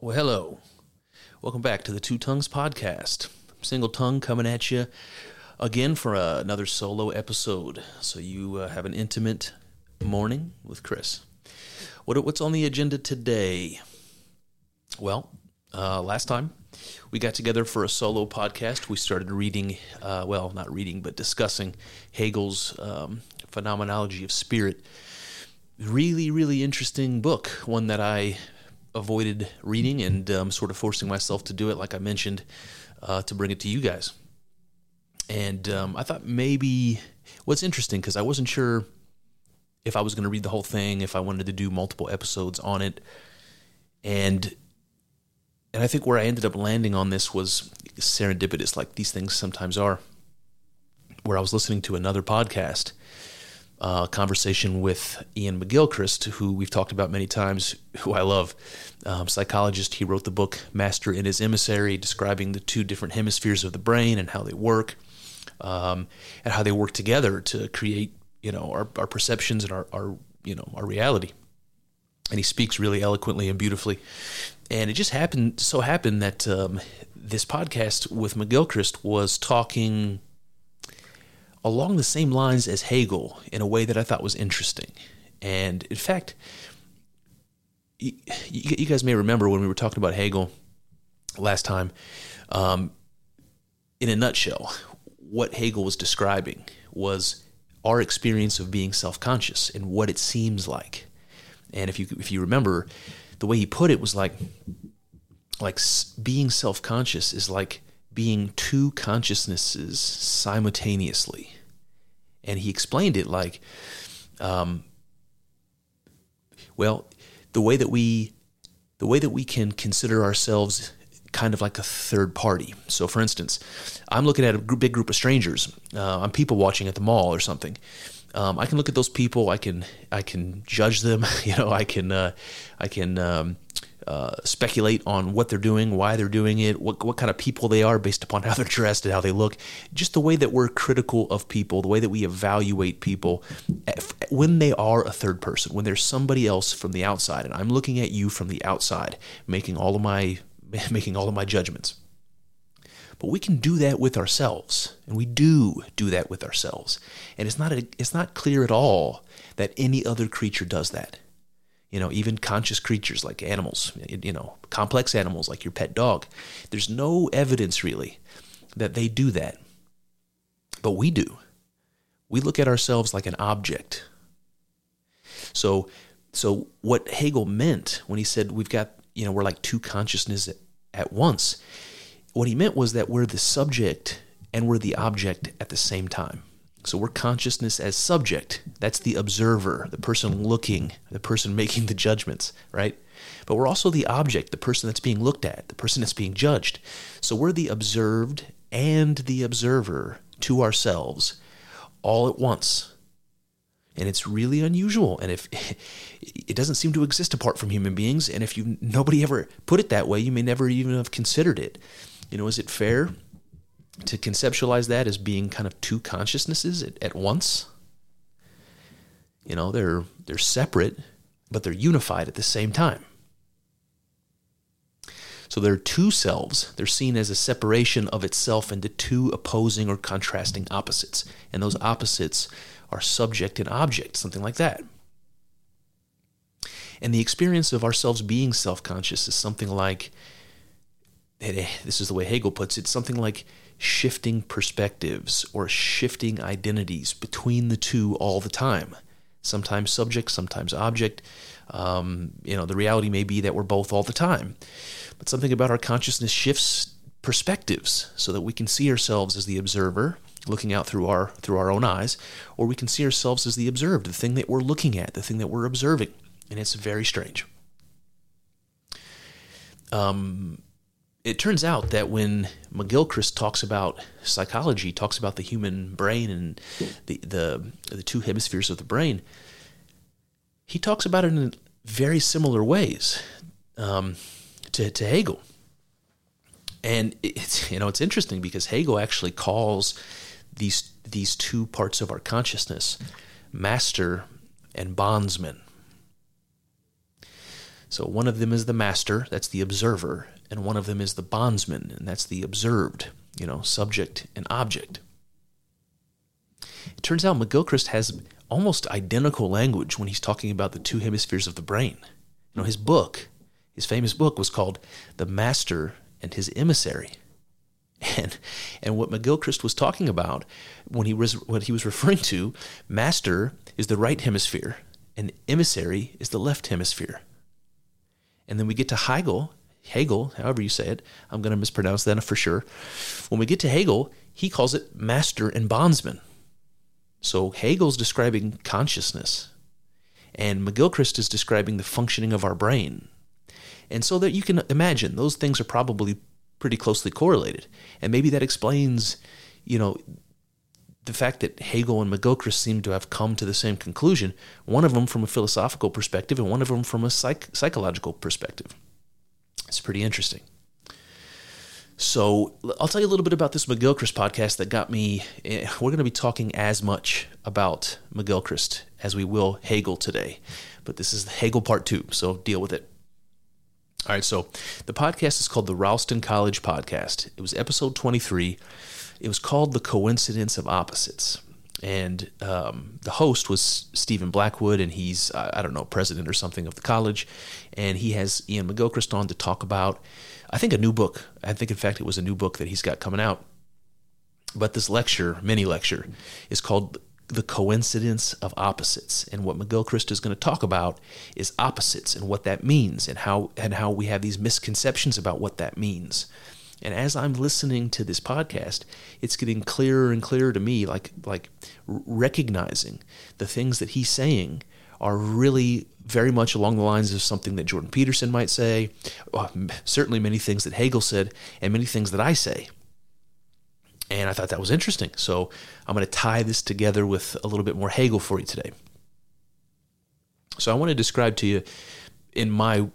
Well, hello. Welcome back to the Two Tongues podcast. Single tongue coming at you again for uh, another solo episode. So you uh, have an intimate morning with Chris. What, what's on the agenda today? Well, uh, last time we got together for a solo podcast. We started reading, uh, well, not reading, but discussing Hegel's um, Phenomenology of Spirit. Really, really interesting book. One that I avoided reading and um, sort of forcing myself to do it, like I mentioned, uh, to bring it to you guys. And um, I thought maybe what's interesting because I wasn't sure if I was going to read the whole thing, if I wanted to do multiple episodes on it, and and I think where I ended up landing on this was serendipitous, like these things sometimes are. Where I was listening to another podcast uh, conversation with Iain McGilchrist, who we've talked about many times, who I love, um, psychologist. He wrote the book Master and His Emissary, describing the two different hemispheres of the brain and how they work, um, and how they work together to create, you know, our, our perceptions and our, our, you know, our reality. And he speaks really eloquently and beautifully. And it just happened, so happened that um, this podcast with McGilchrist was talking along the same lines as Hegel in a way that I thought was interesting. And in fact, you, you guys may remember when we were talking about Hegel last time, um, in a nutshell, what Hegel was describing was our experience of being self-conscious and what it seems like. And if you if you remember, the way he put it was like like being self-conscious is like being two consciousnesses simultaneously. And he explained it like, um, well, the way that we the way that we can consider ourselves kind of like a third party. So, for instance, I'm looking at a big group of strangers. Uh, I'm people watching at the mall or something. Um, I can look at those people. I can I can judge them. You know, I can uh, I can um, uh, speculate on what they're doing, why they're doing it, what what kind of people they are based upon how they're dressed and how they look. Just the way that we're critical of people, the way that we evaluate people when they are a third person, when there's somebody else from the outside, and I'm looking at you from the outside, making all of my making all of my judgments. But we can do that with ourselves, and we do do that with ourselves. And it's not a, it's not clear at all that any other creature does that you know, even conscious creatures like animals, you know, complex animals like your pet dog. There's no evidence really that they do that. But we do. We look at ourselves like an object. So so what Hegel meant when he said we've got, you know, we're like two consciousnesses at once, what he meant was that we're the subject and we're the object at the same time. So we're consciousness as subject. That's the observer, the person looking, the person making the judgments, right? But we're also the object, the person that's being looked at, the person that's being judged. So we're the observed and the observer to ourselves all at once. And it's really unusual. And if it doesn't seem to exist apart from human beings, and if you nobody ever put it that way, you may never even have considered it. You know, is it fair to conceptualize that as being kind of two consciousnesses at, at once. You know, they're they're separate, but they're unified at the same time. So there are two selves. They're seen as a separation of itself into two opposing or contrasting opposites. And those opposites are subject and object, something like that. And the experience of ourselves being self conscious is something like eh, this is the way Hegel puts it, something like shifting perspectives or shifting identities between the two all the time. Sometimes subject, sometimes object. Um, you know, the reality may be that we're both all the time. But something about our consciousness shifts perspectives so that we can see ourselves as the observer looking out through our through our own eyes or we can see ourselves as the observed the thing that we're looking at the thing that we're observing and it's very strange um, it turns out that when McGilchrist talks about psychology, talks about the human brain and the, the, the two hemispheres of the brain, he talks about it in very similar ways um, to, to Hegel. And it's you know it's interesting because Hegel actually calls these these two parts of our consciousness master and bondsman. So one of them is the master, that's the observer, and one of them is the bondsman, and that's the observed, you know, subject and object. It turns out McGilchrist has almost identical language when he's talking about the two hemispheres of the brain. You know, his book, his famous book was called The Master and His Emissary. And and what McGilchrist was talking about when he was what he was referring to, master is the right hemisphere and emissary is the left hemisphere. And then we get to Hegel, Hegel, however you say it. I'm going to mispronounce that for sure. When we get to Hegel, he calls it master and bondsman. So Hegel's describing consciousness, and McGilchrist is describing the functioning of our brain. And so that you can imagine those things are probably pretty closely correlated. And maybe that explains, you know, the fact that Hegel and McGilchrist seem to have come to the same conclusion, one of them from a philosophical perspective and one of them from a psych- psychological perspective. It's pretty interesting. So I'll tell you a little bit about this McGilchrist podcast that got me. Eh, we're going to be talking as much about McGilchrist as we will Hegel today, but this is Hegel part two, so deal with it. All right, so the podcast is called the Ralston College Podcast. It was episode 23 it was called The Coincidence of Opposites. And um, the host was Stephen Blackwood, and he's, I don't know, president or something of the college. And he has Iain McGilchrist on to talk about, I think, a new book. I think, in fact, it was a new book that he's got coming out. But this lecture, mini lecture, is called The Coincidence of Opposites. And what McGilchrist is going to talk about is opposites and what that means and how, and how we have these misconceptions about what that means. And as I'm listening to this podcast, it's getting clearer and clearer to me, like like recognizing the things that he's saying are really very much along the lines of something that Jordan Peterson might say, uh, certainly many things that Hegel said, and many things that I say. And I thought that was interesting. So I'm going to tie this together with a little bit more Hegel for you today. So I want to describe to you in my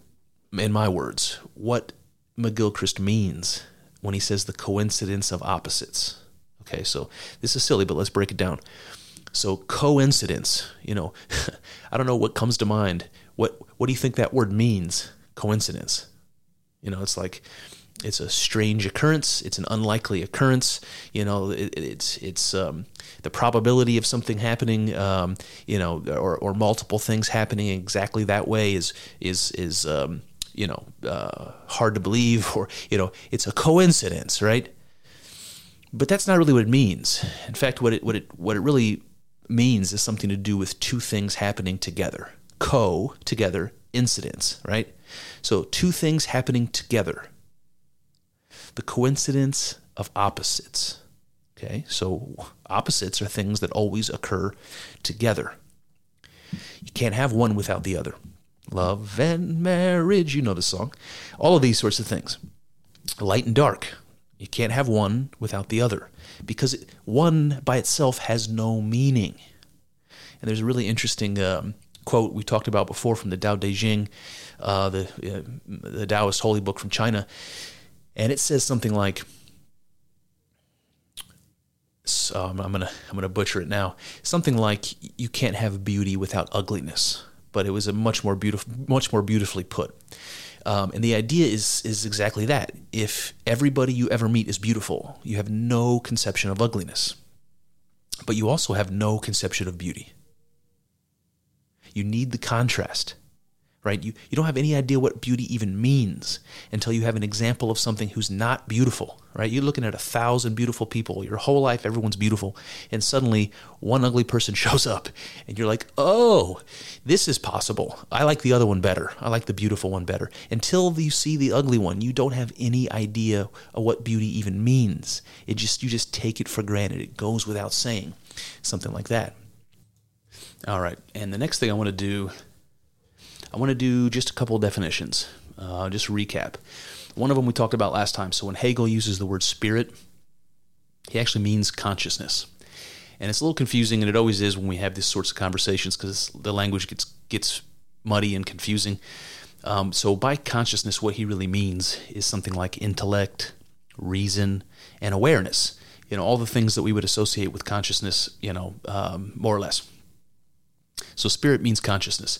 in my words what McGilchrist means when he says the coincidence of opposites. Okay, so this is silly, but let's break it down. So coincidence, you know, I don't know what comes to mind. What what do you think that word means? Coincidence. You know, it's like it's a strange occurrence. It's an unlikely occurrence. You know, it, it's it's um, the probability of something happening. Um, you know, or, or multiple things happening exactly that way is is is um, you know uh, hard to believe or you know it's a coincidence right? But that's not really what it means. In fact what it what it what it really means is something to do with two things happening together. Co together. Incidents right? So two things happening together. The coincidence of opposites okay? So opposites are things that always occur together. You can't have one without the other love and marriage, you know the song. All of these sorts of things. Light and dark. You can't have one without the other because one by itself has no meaning. And there's a really interesting um, quote we talked about before from the Tao Te Ching, uh, the, uh, the Taoist holy book from China. And it says something like, so I'm, I'm gonna I'm gonna butcher it now. Something like you can't have beauty without ugliness but it was a much more beautiful, much more beautifully put. Um, and the idea is is exactly that. If everybody you ever meet is beautiful, you have no conception of ugliness, but you also have no conception of beauty. You need the contrast right? You, you don't have any idea what beauty even means until you have an example of something who's not beautiful, right? You're looking at a thousand beautiful people. Your whole life, everyone's beautiful. And suddenly one ugly person shows up and you're like, oh, this is possible. I like the other one better. I like the beautiful one better. Until you see the ugly one, you don't have any idea of what beauty even means. It just, you just take it for granted. It goes without saying. Something like that. All right. And the next thing I want to do I want to do just a couple definitions, uh, just recap. One of them we talked about last time. So when Hegel uses the word spirit, he actually means consciousness. And it's a little confusing, and it always is when we have these sorts of conversations because the language gets gets muddy and confusing. Um, so by consciousness, what he really means is something like intellect, reason, and awareness. You know, all the things that we would associate with consciousness. You know, um, more or less. So spirit means consciousness.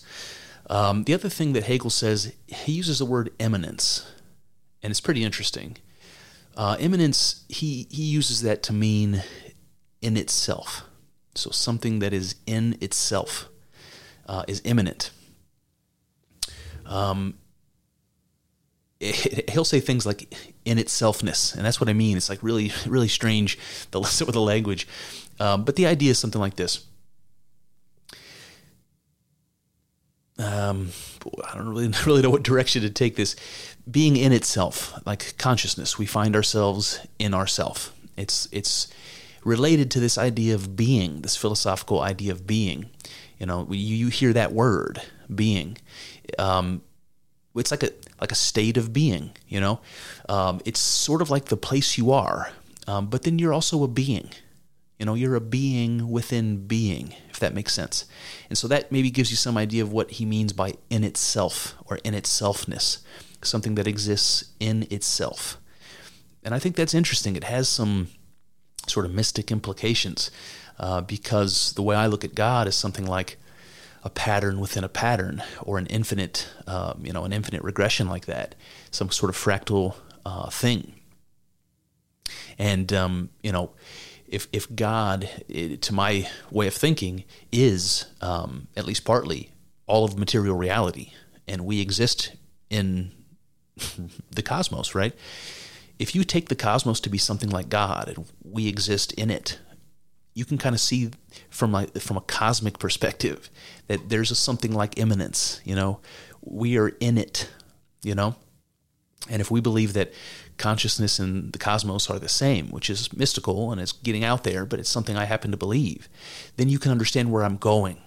Um, the other thing that Hegel says, he uses the word immanence, and it's pretty interesting. Uh, immanence, he, he uses that to mean in itself. So something that is in itself uh, is immanent. Um, he'll say things like in itselfness, and that's what I mean. It's like really, really strange the with the language. Um, but the idea is something like this um, I don't really really know what direction to take this. Being in itself, like consciousness, we find ourselves in ourself. It's it's related to this idea of being, this philosophical idea of being. You know, you, you hear that word, being. Um, it's like a like a state of being. You know, um, it's sort of like the place you are, um, but then you're also a being. You know, you're a being within being, if that makes sense. And so that maybe gives you some idea of what he means by in itself or in itselfness, something that exists in itself. And I think that's interesting. It has some sort of mystic implications uh, because the way I look at God is something like a pattern within a pattern or an infinite, um, you know, an infinite regression like that, some sort of fractal uh, thing. And, um, you know, if if God, to my way of thinking, is um, at least partly all of material reality, and we exist in the cosmos, right? If you take the cosmos to be something like God, and we exist in it, you can kind of see from a from a cosmic perspective that there's a something like immanence. You know, we are in it. You know, and if we believe that consciousness and the cosmos are the same, which is mystical and it's getting out there, but it's something I happen to believe, then you can understand where I'm going.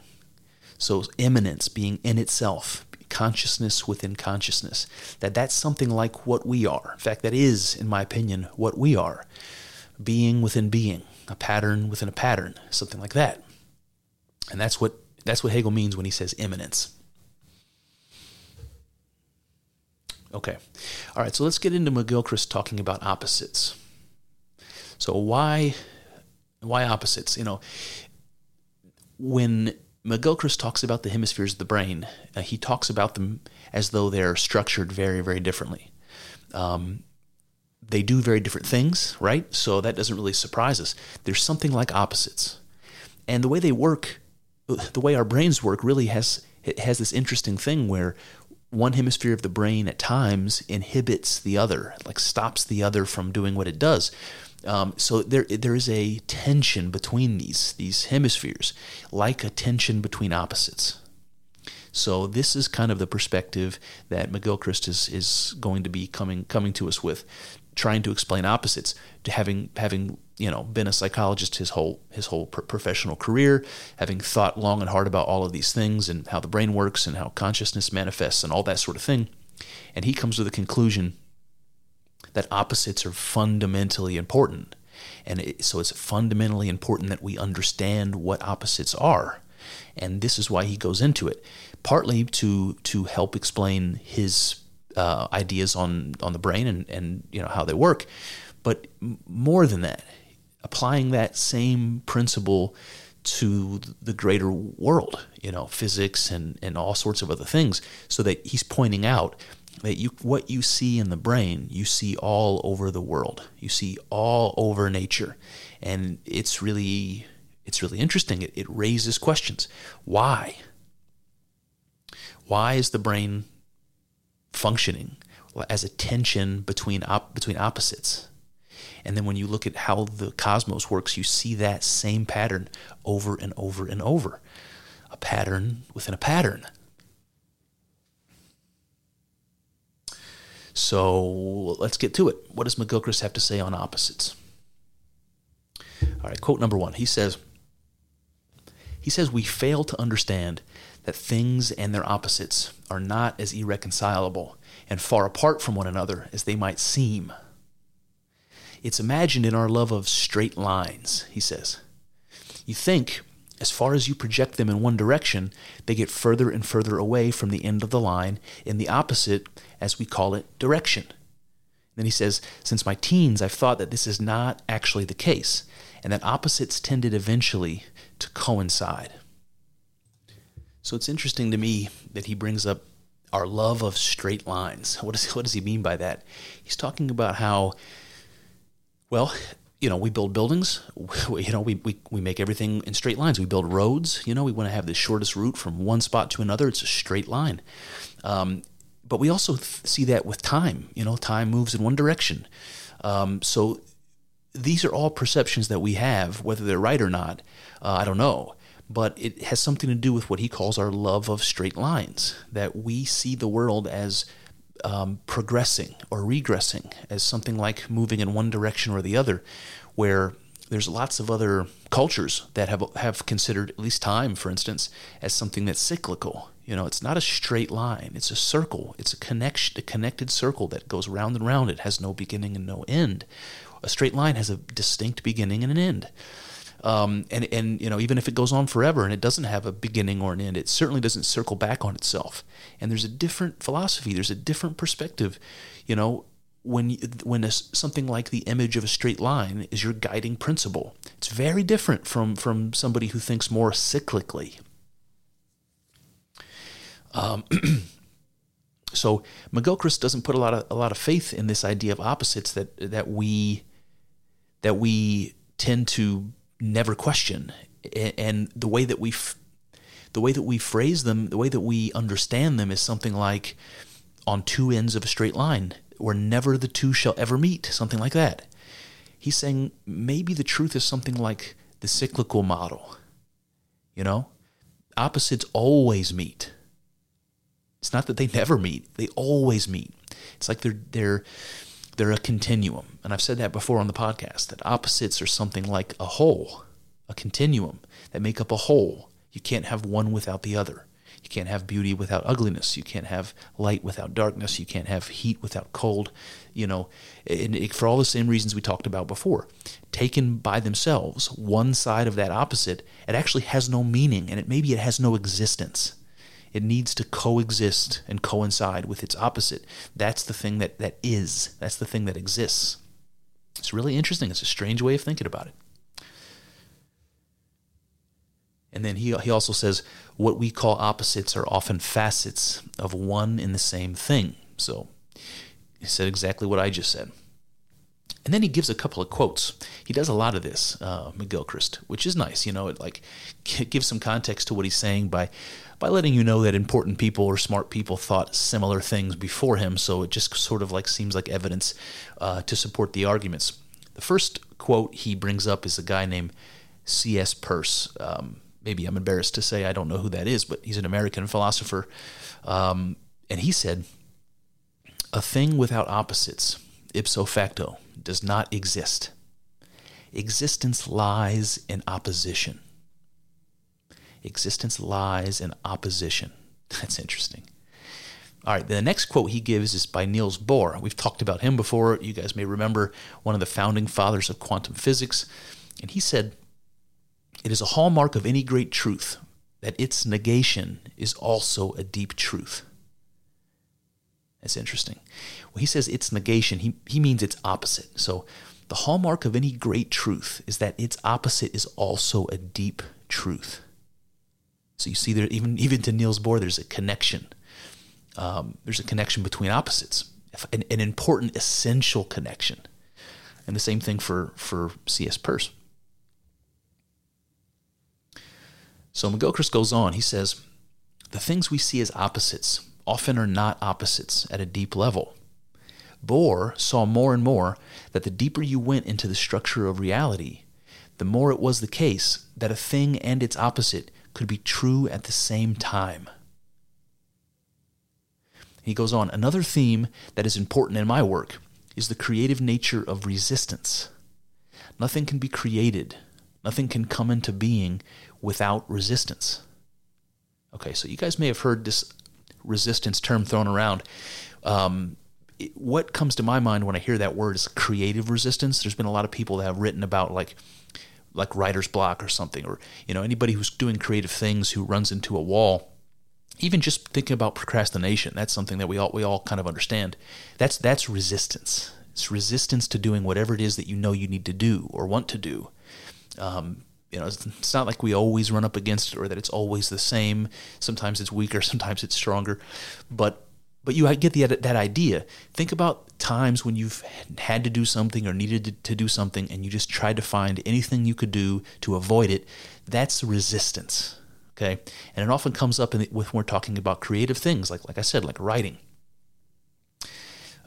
So immanence being in itself, consciousness within consciousness, that that's something like what we are. In fact, that is, in my opinion, what we are. Being within being, a pattern within a pattern, something like that. And that's what that's what Hegel means when he says immanence. Okay. All right, so let's get into McGilchrist talking about opposites. So why why opposites? You know, when McGilchrist talks about the hemispheres of the brain, uh, he talks about them as though they're structured very, very differently. Um, they do very different things, right? So that doesn't really surprise us. There's something like opposites, and the way they work, the way our brains work, really has it has this interesting thing where one hemisphere of the brain at times inhibits the other, like stops the other from doing what it does. Um, so there there is a tension between these these hemispheres, like a tension between opposites. So this is kind of the perspective that McGilchrist is is going to be coming coming to us with, trying to explain opposites to having having you know been a psychologist his whole his whole professional career having thought long and hard about all of these things and how the brain works and how consciousness manifests and all that sort of thing. And he comes to the conclusion that opposites are fundamentally important. And it, so it's fundamentally important that we understand what opposites are. And this is why he goes into it partly to to help explain his uh, ideas on on the brain and and you know how they work, but more than that, applying that same principle to the greater world, you know, physics and and all sorts of other things, so that he's pointing out that you what you see in the brain, you see all over the world, you see all over nature, and it's really it's really interesting. It, it raises questions. Why? Why is the brain functioning as a tension between op- between opposites? And then when you look at how the cosmos works, you see that same pattern over and over and over. A pattern within a pattern. So let's get to it. What does McGilchrist have to say on opposites? All right, quote number one. He says, he says we fail to understand that things and their opposites are not as irreconcilable and far apart from one another as they might seem. It's imagined in our love of straight lines, he says. You think, as far as you project them in one direction, they get further and further away from the end of the line in the opposite, as we call it, direction. Then he says, Since my teens, I've thought that this is not actually the case, and that opposites tended eventually to coincide. So it's interesting to me that he brings up our love of straight lines. What does, what does he mean by that? He's talking about how, well, you know, we build buildings, we, you know, we, we, we make everything in straight lines. We build roads, you know, we want to have the shortest route from one spot to another. It's a straight line. Um, but we also th- see that with time, you know, time moves in one direction. Um, so these are all perceptions that we have, whether they're right or not, uh, I don't know. But it has something to do with what he calls our love of straight lines, that we see the world as um, progressing or regressing, as something like moving in one direction or the other, where there's lots of other cultures that have have considered at least time, for instance, as something that's cyclical. You know, it's not a straight line; it's a circle. It's a connection, a connected circle that goes round and round. It has no beginning and no end a straight line has a distinct beginning and an end. Um, and and you know even if it goes on forever and it doesn't have a beginning or an end, it certainly doesn't circle back on itself. And there's a different philosophy. There's a different perspective. You know when when a, something like the image of a straight line is your guiding principle, it's very different from from somebody who thinks more cyclically. Um, so McGilchrist doesn't put a lot of a lot of faith in this idea of opposites that that we that we tend to never question, and the way that we the way that we phrase them, the way that we understand them is something like on two ends of a straight line, where never the two shall ever meet, something like that. He's saying maybe the truth is something like the cyclical model. You know, opposites always meet it's not that they never meet; they always meet. It's like they're they're they're a continuum, and I've said that before on the podcast. That opposites are something like a whole, a continuum that make up a whole. You can't have one without the other. You can't have beauty without ugliness. You can't have light without darkness. You can't have heat without cold. You know, it, for all the same reasons we talked about before. Taken by themselves, one side of that opposite, it actually has no meaning, and it maybe it has no existence. It needs to coexist and coincide with its opposite. That's the thing that, that is. That's the thing that exists. It's really interesting. It's a strange way of thinking about it. And then he, he also says what we call opposites are often facets of one and the same thing. So he said exactly what I just said. And then he gives a couple of quotes. He does a lot of this, uh, McGilchrist, which is nice. You know, it like gives some context to what he's saying by by letting you know that important people or smart people thought similar things before him. So it just sort of like seems like evidence uh, to support the arguments. The first quote he brings up is a guy named C.S. Peirce. Um, maybe I'm embarrassed to say I don't know who that is, but he's an American philosopher. Um, and he said, A thing without opposites, ipso facto, does not exist. Existence lies in opposition. Existence lies in opposition. That's interesting. All right, the next quote he gives is by Niels Bohr. We've talked about him before. You guys may remember one of the founding fathers of quantum physics. And he said, It is a hallmark of any great truth that its negation is also a deep truth. That's interesting. When he says its negation, he, he means its opposite. So the hallmark of any great truth is that its opposite is also a deep truth. So you see there, even even to Niels Bohr, there's a connection. Um, there's a connection between opposites, an, an, important, essential connection, and the same thing for for C.S. Peirce. So McGilchrist goes on. He says, the things we see as opposites often are not opposites at a deep level. Bohr saw more and more that the deeper you went into the structure of reality, the more it was the case that a thing and its opposite could be true at the same time. He goes on, another theme that is important in my work is the creative nature of resistance. Nothing can be created, nothing can come into being without resistance. Okay, so you guys may have heard this resistance term thrown around. Um, it, what comes to my mind when I hear that word is creative resistance. There's been a lot of people that have written about like like writer's block or something, or you know anybody who's doing creative things who runs into a wall. Even just thinking about procrastination, that's something that we all we all kind of understand. That's that's resistance. It's resistance to doing whatever it is that you know you need to do or want to do. Um, you know, it's not like we always run up against it or that it's always the same. Sometimes it's weaker, sometimes it's stronger, but but you get the that idea. Think about times when you've had to do something or needed to do something, and you just tried to find anything you could do to avoid it. That's resistance. Okay, and it often comes up the, with when we're talking about creative things, like like I said, like writing.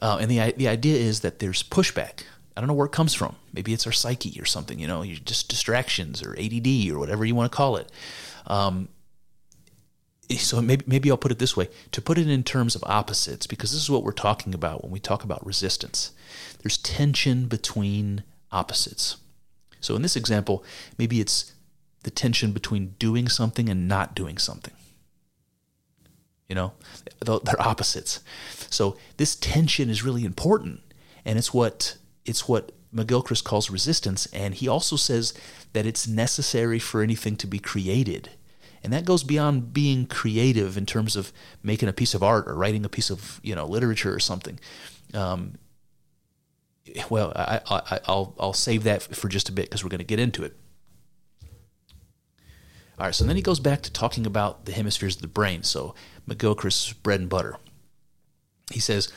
Uh, and the the idea is that there's pushback. I don't know where it comes from. Maybe it's our psyche or something. You know, you just distractions or ADD or whatever you want to call it. Um, Eh, so maybe maybe I'll put it this way to put it in terms of opposites because this is what we're talking about when we talk about resistance. There's tension between opposites. So in this example, maybe it's the tension between doing something and not doing something. You know, they're opposites. So this tension is really important, and it's what it's what McGilchrist calls resistance, and he also says that it's necessary for anything to be created. And that goes beyond being creative in terms of making a piece of art or writing a piece of you know literature or something. Um, well, I, I, I'll I'll save that for just a bit because we're going to get into it. All right, so then he goes back to talking about the hemispheres of the brain. So McGilchrist's bread and butter. He says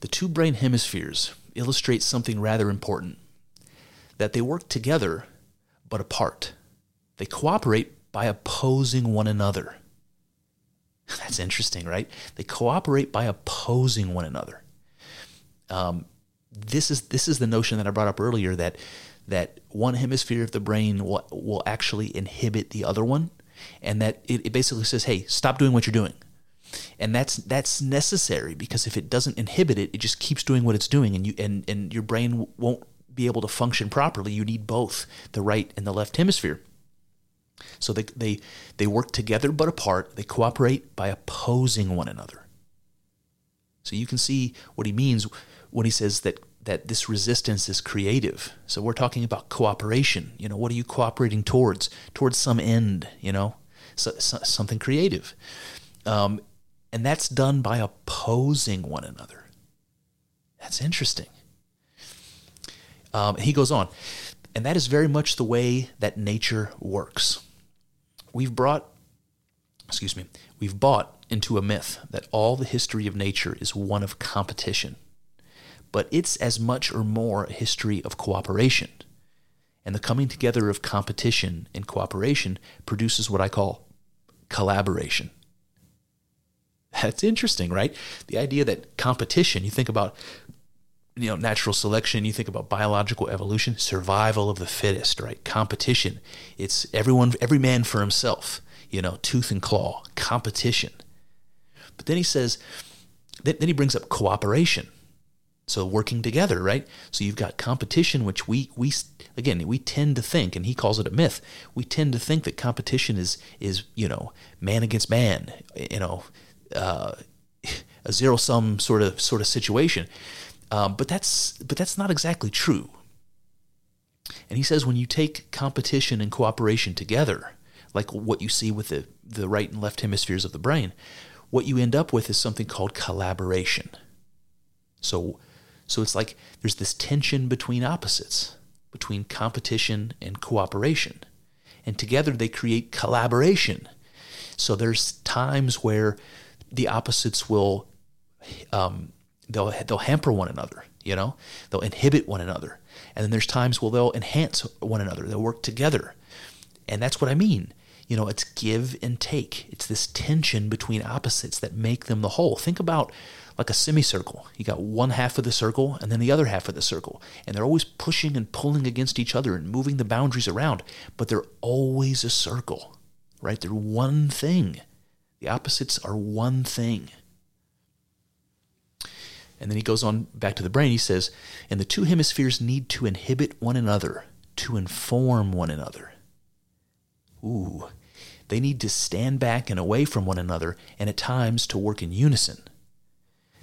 the two brain hemispheres illustrate something rather important: that they work together but apart. They cooperate by opposing one another. That's interesting, right? They cooperate by opposing one another. Um, this is this is the notion that I brought up earlier that that one hemisphere of the brain will, will actually inhibit the other one, and that it, it basically says, "Hey, stop doing what you're doing." and that's that's necessary because if it doesn't inhibit it, it just keeps doing what it's doing, and you and and your brain won't be able to function properly. You need both the right and the left hemisphere. So they, they, they work together but apart. They cooperate by opposing one another. So you can see what he means when he says that, that this resistance is creative. So we're talking about cooperation. You know, what are you cooperating towards? Towards some end, you know, so, so, something creative. Um, and that's done by opposing one another. That's interesting. Um, he goes on, and that is very much the way that nature works. We've brought, excuse me, we've bought into a myth that all the history of nature is one of competition. But it's as much or more a history of cooperation. And the coming together of competition and cooperation produces what I call collaboration. That's interesting, right? The idea that competition, you think about you know natural selection you think about biological evolution survival of the fittest right? Competition. It's everyone every man for himself you know tooth and claw competition. But then he says then he brings up cooperation. So working together right? So you've got competition which we we again we tend to think and he calls it a myth we tend to think that competition is is you know man against man you know uh, a zero sum sort of sort of situation um, but that's but that's not exactly true. And he says when you take competition and cooperation together, like what you see with the, the right and left hemispheres of the brain, what you end up with is something called collaboration. So so it's like there's this tension between opposites, between competition and cooperation. And together they create collaboration. So there's times where the opposites will um, they'll they'll hamper one another you know they'll inhibit one another and then there's times where they'll enhance one another they'll work together and that's what i mean You know, it's give and take. It's this tension between opposites that make them the whole. Think about like a semicircle. You got one half of the circle and then the other half of the circle. And they're always pushing and pulling against each other and moving the boundaries around, but they're always a circle, right? They're one thing. The opposites are one thing. And then he goes on back to the brain. He says, and the two hemispheres need to inhibit one another, to inform one another. Ooh, they need to stand back and away from one another, and at times to work in unison.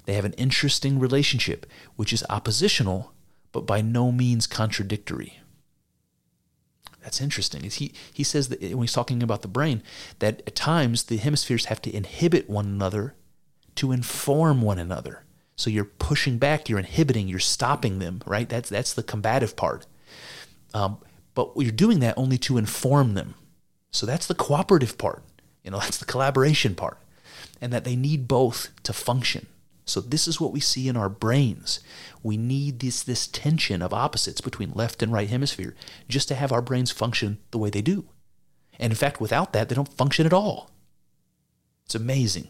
They have an interesting relationship, which is oppositional, but by no means contradictory. That's interesting. He, he says that when he's talking about the brain, that at times the hemispheres have to inhibit one another to inform one another. So you're pushing back, you're inhibiting, you're stopping them, right? That's that's the combative part. Um, but you're doing that only to inform them. So that's the cooperative part. You know, that's the collaboration part, and that they need both to function. So this is what we see in our brains. We need this this tension of opposites between left and right hemisphere just to have our brains function the way they do. And in fact, without that, they don't function at all. It's amazing.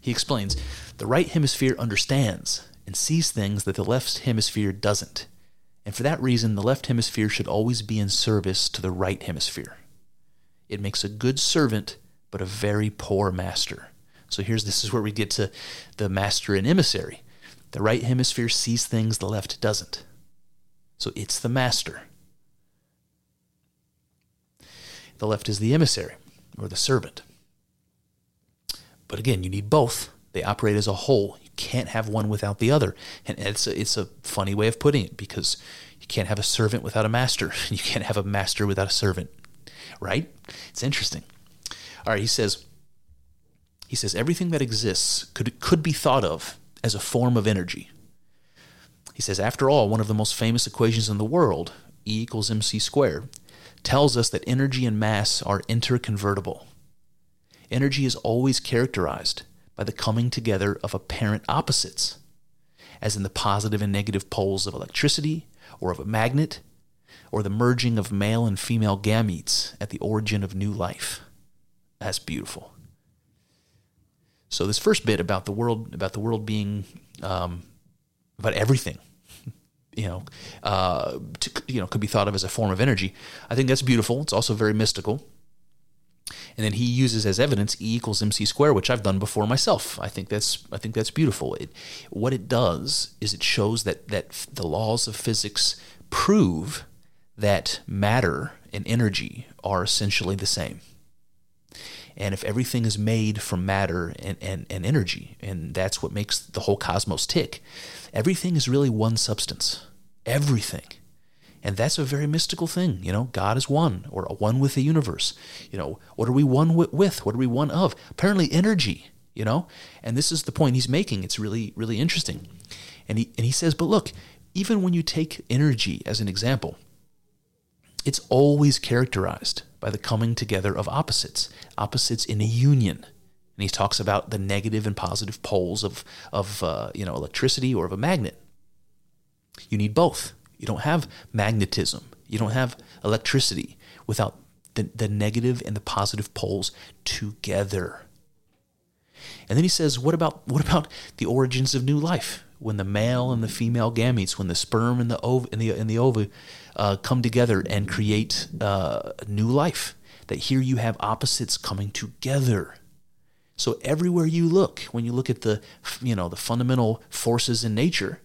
He explains the right hemisphere understands and sees things that the left hemisphere doesn't. And for that reason, the left hemisphere should always be in service to the right hemisphere. It makes a good servant, but a very poor master. So here's this is where we get to the master and emissary. The right hemisphere sees things the left doesn't. So it's the master. The left is the emissary or the servant. But again, you need both. They operate as a whole. You can't have one without the other. And it's a, it's a funny way of putting it because you can't have a servant without a master. You can't have a master without a servant. Right? It's interesting. All right, he says he says everything that exists could could be thought of as a form of energy. He says after all, one of the most famous equations in the world, E equals mc squared, tells us that energy and mass are interconvertible. Energy is always characterized by the coming together of apparent opposites, as in the positive and negative poles of electricity or of a magnet, or the merging of male and female gametes at the origin of new life. That's beautiful. So this first bit about the world, about the world being, um, about everything, you know, uh, to, you know, could be thought of as a form of energy. I think that's beautiful. It's also very mystical. And then he uses as evidence E equals mc squared, which I've done before myself. I think that's I think that's beautiful. It, what it does is it shows that that the laws of physics prove that matter and energy are essentially the same. And if everything is made from matter and, and, and energy, and that's what makes the whole cosmos tick, everything is really one substance. Everything. And that's a very mystical thing. You know, God is one or one with the universe. You know, what are we one with? What are we one of? Apparently, energy, you know? And this is the point he's making. It's really, really interesting. And he, and he says, but look, even when you take energy as an example, it's always characterized by the coming together of opposites, opposites in a union. And he talks about the negative and positive poles of, of uh, you know, electricity or of a magnet. You need both. You don't have magnetism. You don't have electricity without the, the negative and the positive poles together. And then he says, what about what about the origins of new life? When the male and the female gametes, when the sperm and the ov and the and the ova uh, come together and create uh, new life. That here you have opposites coming together. So everywhere you look, when you look at the you know the fundamental forces in nature,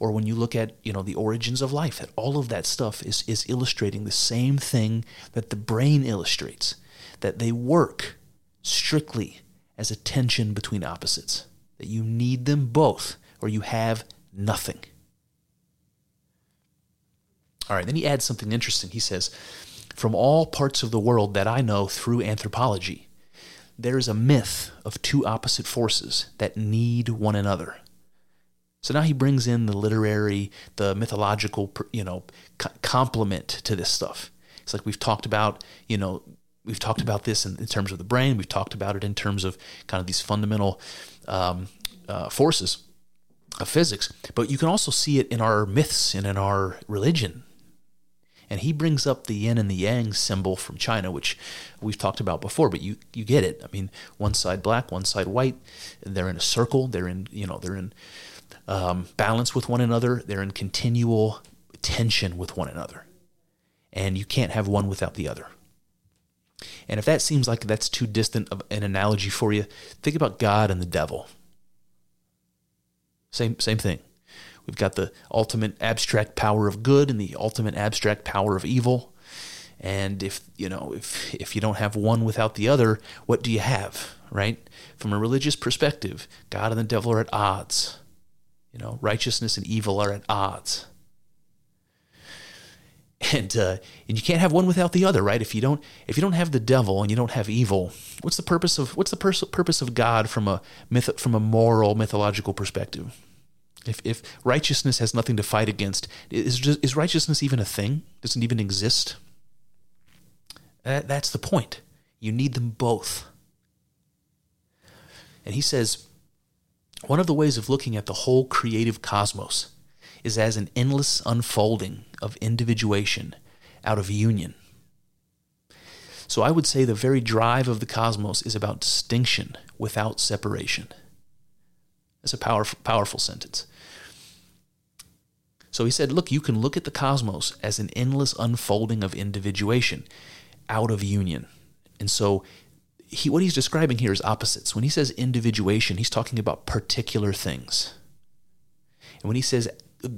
or when you look at you know the origins of life that all of that stuff is is illustrating the same thing that the brain illustrates that they work strictly as a tension between opposites that you need them both or you have nothing. All right then he adds something interesting. He says from all parts of the world that i know through anthropology there is a myth of two opposite forces that need one another so now he brings in the literary, the mythological, you know, complement to this stuff. It's like we've talked about, you know, we've talked about this in, in, terms of the brain. We've talked about it in terms of kind of these fundamental um, uh, forces of physics. But you can also see it in our myths and in our religion. And he brings up the yin and the yang symbol from China, which we've talked about before, but you, you get it. I mean, one side black, one side white. They're in a circle. They're in, you know, they're in um, balance with one another. They're in continual tension with one another. And you can't have one without the other. And if that seems like that's too distant of an analogy for you, think about God and the devil. Same same thing. We've got the ultimate abstract power of good and the ultimate abstract power of evil. And if you know, if if you don't have one without the other, what do you have, right? From a religious perspective, God and the devil are at odds. You know, righteousness and evil are at odds. And uh, and you can't have one without the other, right? If you don't if you don't have the devil and you don't have evil, what's the purpose of what's the pers- purpose of God from a myth from a moral mythological perspective? If, if righteousness has nothing to fight against, is, is righteousness even a thing? Doesn't even exist? That, that's the point. You need them both. And he says one of the ways of looking at the whole creative cosmos is as an endless unfolding of individuation out of union. So I would say the very drive of the cosmos is about distinction without separation. That's a powerful, powerful sentence. So he said, Look, you can look at the cosmos as an endless unfolding of individuation out of union. And so he, what he's describing here is opposites. When he says individuation, he's talking about particular things. And when he says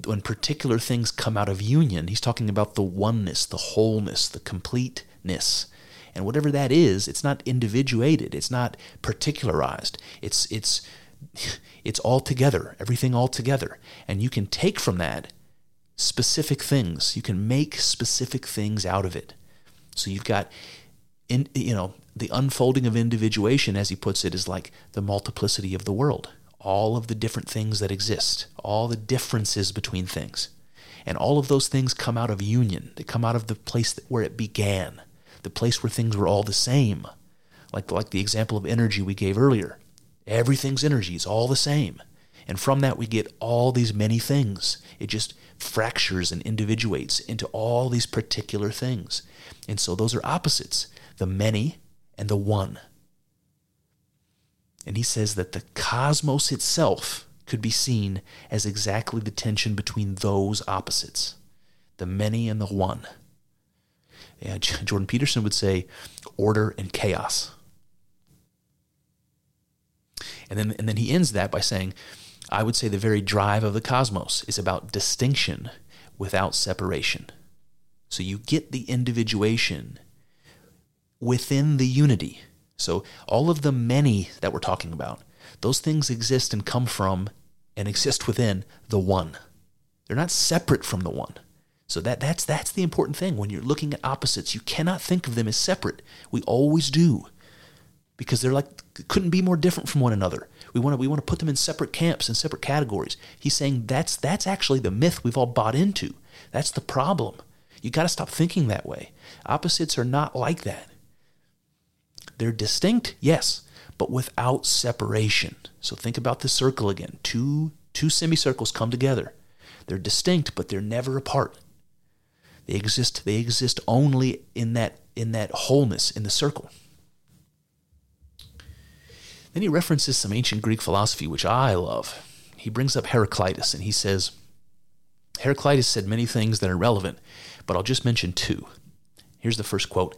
when particular things come out of union, he's talking about the oneness, the wholeness, the completeness. And whatever that is, it's not individuated, it's not particularized. It's it's it's all together, everything all together. And you can take from that specific things. You can make specific things out of it. So you've got, in, you know, the unfolding of individuation, as he puts it, is like the multiplicity of the world. All of the different things that exist, all the differences between things. And all of those things come out of union. They come out of the place where it began, the place where things were all the same. Like, like the example of energy we gave earlier. Everything's energy, it's all the same. And from that, we get all these many things. It just fractures and individuates into all these particular things. And so those are opposites the many and the one. And he says that the cosmos itself could be seen as exactly the tension between those opposites the many and the one. Yeah, Jordan Peterson would say order and chaos. And then, and then he ends that by saying, I would say the very drive of the cosmos is about distinction without separation. So you get the individuation within the unity. So all of the many that we're talking about, those things exist and come from and exist within the one. They're not separate from the one. So that, that's, that's the important thing. When you're looking at opposites, you cannot think of them as separate. We always do because they're like couldn't be more different from one another. We want to we want to put them in separate camps and separate categories. He's saying that's that's actually the myth we've all bought into. That's the problem. You got to stop thinking that way. Opposites are not like that. They're distinct, yes, but without separation. So think about the circle again. Two two semicircles come together. They're distinct, but they're never apart. They exist they exist only in that in that wholeness in the circle. Then he references some ancient Greek philosophy, which I love. He brings up Heraclitus and he says, Heraclitus said many things that are relevant, but I'll just mention two. Here's the first quote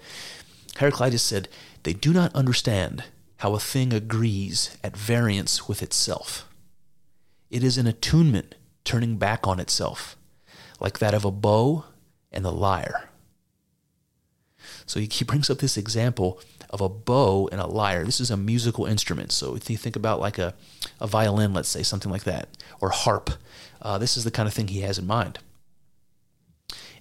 Heraclitus said, They do not understand how a thing agrees at variance with itself. It is an attunement turning back on itself, like that of a bow and the lyre. So he brings up this example of a bow and a lyre. This is a musical instrument. So if you think about like a, a violin, let's say, something like that, or harp, uh, this is the kind of thing he has in mind.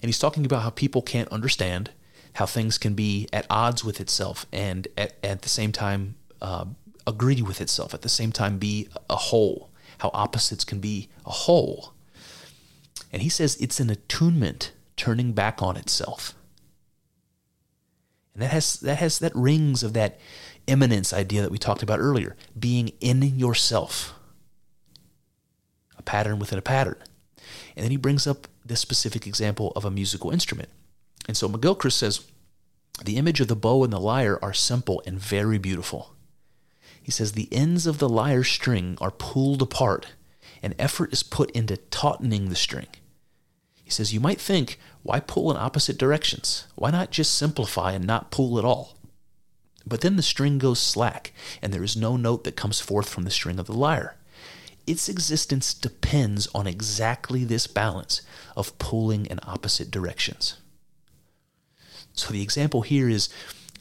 And he's talking about how people can't understand how things can be at odds with itself and at, at the same time uh, agree with itself, at the same time be a whole, how opposites can be a whole. And he says it's an attunement turning back on itself. And that has that has that rings of that immanence idea that we talked about earlier, being in yourself. A pattern within a pattern. And then he brings up this specific example of a musical instrument. And so McGilchrist says the image of the bow and the lyre are simple and very beautiful. He says the ends of the lyre string are pulled apart, and effort is put into tautening the string. He says you might think, why pull in opposite directions? Why not just simplify and not pull at all? But then the string goes slack, and there is no note that comes forth from the string of the lyre. Its existence depends on exactly this balance of pulling in opposite directions. So the example here is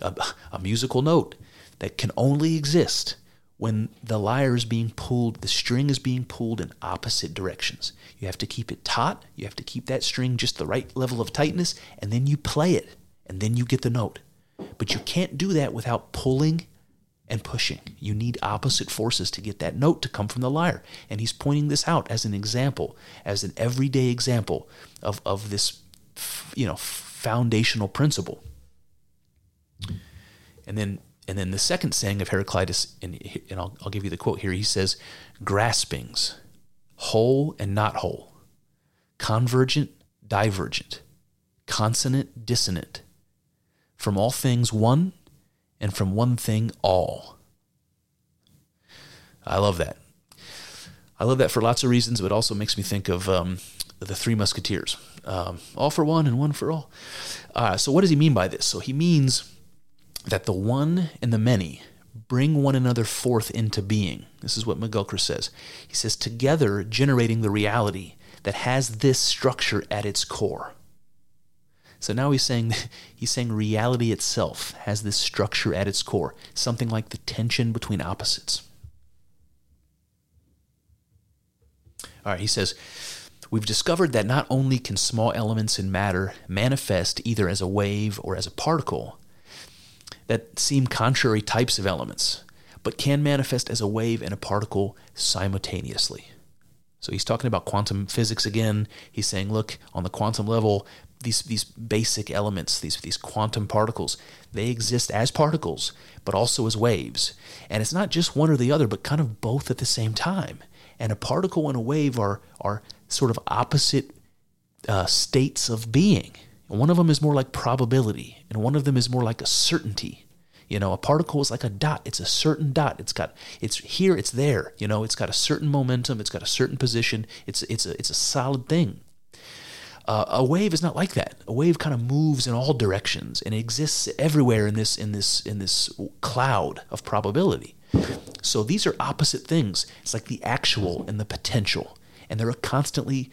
a, a musical note that can only exist when the lyre is being pulled, the string is being pulled in opposite directions. You have to keep it taut, you have to keep that string just the right level of tightness, and then you play it, and then you get the note. But you can't do that without pulling and pushing. You need opposite forces to get that note to come from the lyre. And he's pointing this out as an example, as an everyday example of, of this, you know, foundational principle. And then and then the second saying of Heraclitus, and, and I'll, I'll give you the quote here, he says, graspings, whole and not whole, convergent, divergent, consonant, dissonant, from all things one, and from one thing all. I love that. I love that for lots of reasons, but also makes me think of um, the Three Musketeers. Um, all for one and one for all. Uh, so, what does he mean by this? So, he means that the one and the many bring one another forth into being. This is what McGilchrist says. He says, together generating the reality that has this structure at its core. So now he's saying he's saying reality itself has this structure at its core, something like the tension between opposites. All right, he says, We've discovered that not only can small elements in matter manifest either as a wave or as a particle that seem contrary types of elements, but can manifest as a wave and a particle simultaneously. So he's talking about quantum physics again. He's saying, look, on the quantum level, these these basic elements, these these quantum particles, they exist as particles, but also as waves. And it's not just one or the other, but kind of both at the same time. And a particle and a wave are are sort of opposite uh, states of being. One of them is more like probability, and one of them is more like a certainty. You know, a particle is like a dot. It's a certain dot. It's got it's here, it's there. You know, it's got a certain momentum. It's got a certain position. It's it's a it's a solid thing. Uh, a wave is not like that. A wave kind of moves in all directions and exists everywhere in this in this in this cloud of probability. So these are opposite things. It's like the actual and the potential and they're constantly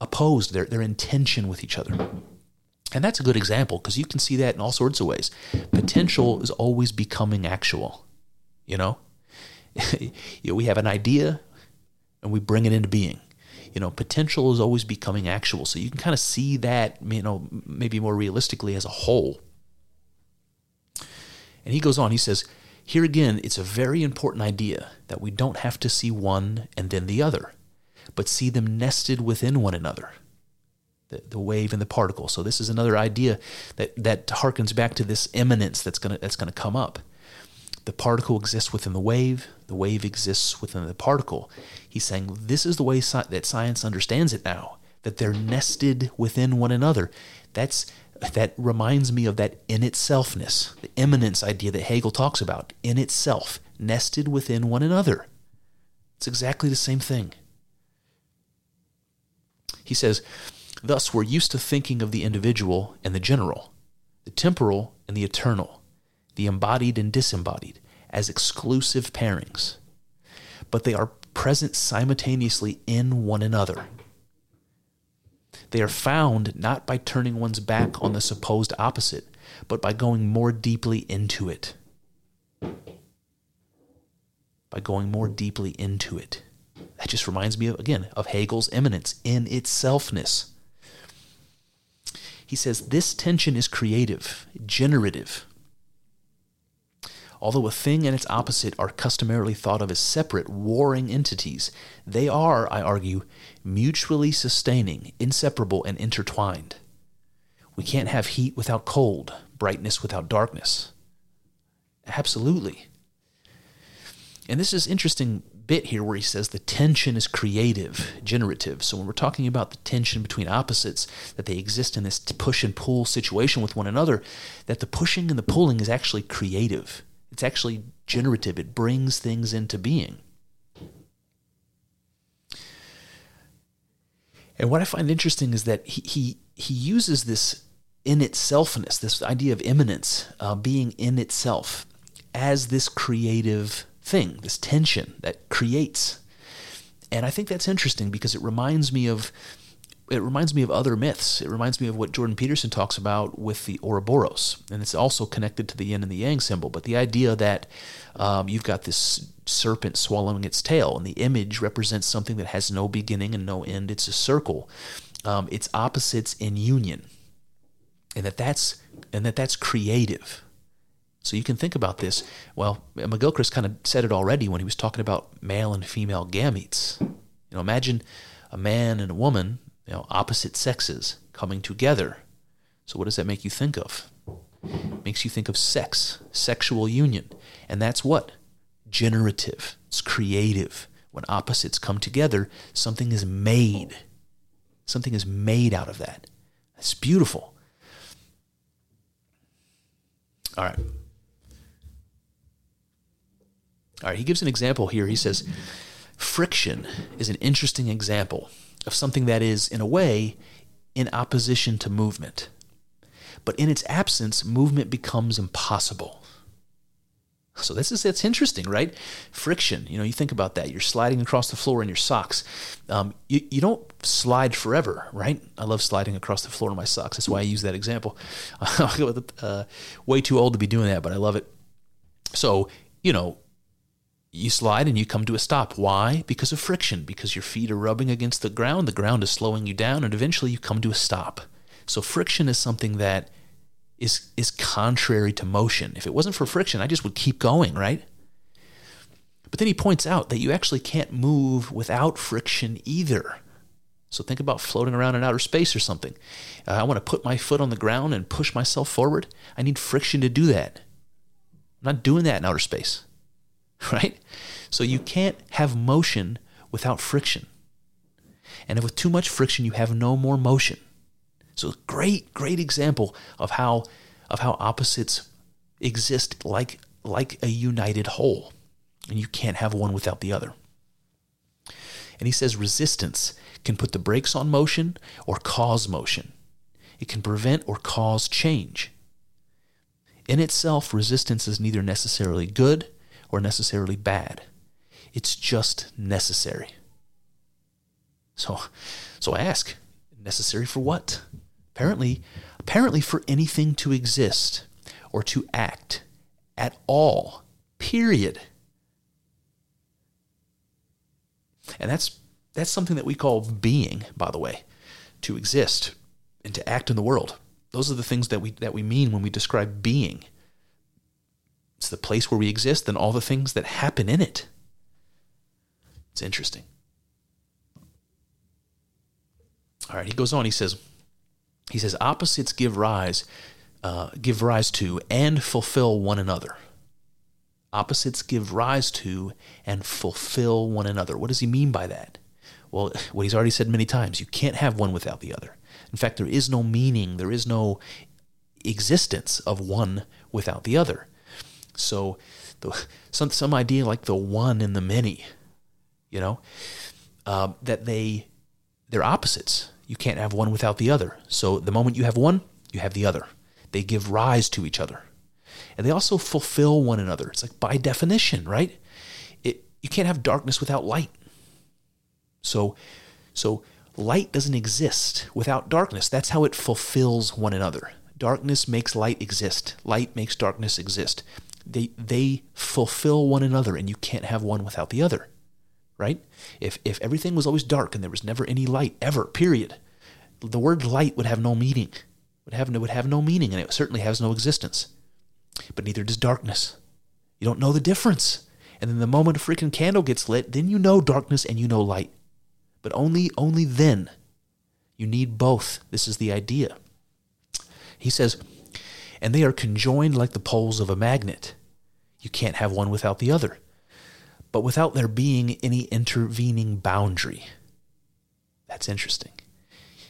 opposed. They're, they're in tension with each other. And that's a good example because you can see that in all sorts of ways. Potential is always becoming actual. You know, you know we have an idea and we bring it into being. You know, potential is always becoming actual. So you can kind of see that, you know, maybe more realistically as a whole. And he goes on, he says, here again, it's a very important idea that we don't have to see one and then the other but see them nested within one another. The, the wave and the particle. So this is another idea that, that harkens back to this immanence that's gonna that's gonna come up. The particle exists within the wave. The wave exists within the particle. He's saying this is the way that science understands it now. That they're nested within one another. That's that reminds me of that in itselfness, the immanence idea that Hegel talks about. In itself, nested within one another. It's exactly the same thing. He says, Thus, we're used to thinking of the individual and the general, the temporal and the eternal, the embodied and disembodied, as exclusive pairings. But they are present simultaneously in one another. They are found not by turning one's back on the supposed opposite, but by going more deeply into it. By going more deeply into it. That just reminds me, of, again, of Hegel's immanence in itselfness. He says this tension is creative, generative. Although a thing and its opposite are customarily thought of as separate, warring entities, they are, I argue, mutually sustaining, inseparable, and intertwined. We can't have heat without cold, brightness without darkness. Absolutely. And this is interesting bit here where he says the tension is creative, generative. So when we're talking about the tension between opposites, that they exist in this push and pull situation with one another, that the pushing and the pulling is actually creative. It's actually generative. It brings things into being. And what I find interesting is that he he, he uses this in itselfness, this idea of immanence, uh, being in itself, as this creative thing, this tension that creates. And I think that's interesting because it reminds me of it reminds me of other myths. It reminds me of what Jordan Peterson talks about with the Ouroboros, and it's also connected to the yin and the yang symbol. But the idea that um, you've got this serpent swallowing its tail, and the image represents something that has no beginning and no end. It's a circle. Um, it's opposites in union, and that that's and that that's creative. So you can think about this. Well, McGilchrist kind of said it already when he was talking about male and female gametes. You know, imagine a man and a woman, you know, opposite sexes coming together. So what does that make you think of? It makes you think of sex, sexual union. And that's what? Generative. It's creative. When opposites come together, something is made. Something is made out of that. It's beautiful. All right. All right, he gives an example here. He says, friction is an interesting example of something that is, in a way, in opposition to movement. But in its absence, movement becomes impossible. So this is that's interesting, right? Friction. You know, you think about that. You're sliding across the floor in your socks. Um, you you don't slide forever, right? I love sliding across the floor in my socks. That's why I use that example. Uh, way too old to be doing that, but I love it. So you know, you slide and you come to a stop. Why? Because of friction, because your feet are rubbing against the ground, the ground is slowing you down, and eventually you come to a stop. So friction is something that is is contrary to motion. If it wasn't for friction, I just would keep going, right? But then he points out that you actually can't move without friction either. So think about floating around in outer space or something. Uh, I want to put my foot on the ground and push myself forward. I need friction to do that. I'm not doing that in outer space. right? So you can't have motion without friction. And if with too much friction, you have no more motion. So great, great example of how of how opposites exist like like a united whole. And you can't have one without the other. And he says resistance can put the brakes on motion or cause motion. It can prevent or cause change. In itself, resistance is neither necessarily good or necessarily bad. It's just necessary. So, so I ask, necessary for what? Apparently, apparently for anything to exist or to act at all. Period. And that's that's something that we call being, by the way, to exist and to act in the world. Those are the things that we that we mean when we describe being. It's the place where we exist and all the things that happen in it. It's interesting. All right, he goes on. He says, he says, opposites give rise, uh, give rise to and fulfill one another. Opposites give rise to and fulfill one another. What does he mean by that? Well, what he's already said many times, you can't have one without the other. In fact, there is no meaning, there is no existence of one without the other. So, the, some some idea like the one in the many, you know, uh, that they they're opposites. You can't have one without the other. So the moment you have one, you have the other. They give rise to each other, and they also fulfill one another. It's like by definition, right? It you can't have darkness without light. So, so light doesn't exist without darkness. That's how it fulfills one another. Darkness makes light exist. Light makes darkness exist they they fulfill one another and you can't have one without the other right? If if everything was always dark and there was never any light ever period the word light would have no meaning would have would have no meaning and it certainly has no existence. But neither does darkness. You don't know the difference. And then the moment a freaking candle gets lit then you know darkness and you know light. But only only then. You need both. This is the idea. He says and they are conjoined like the poles of a magnet. You can't have one without the other. but without there being any intervening boundary. That's interesting.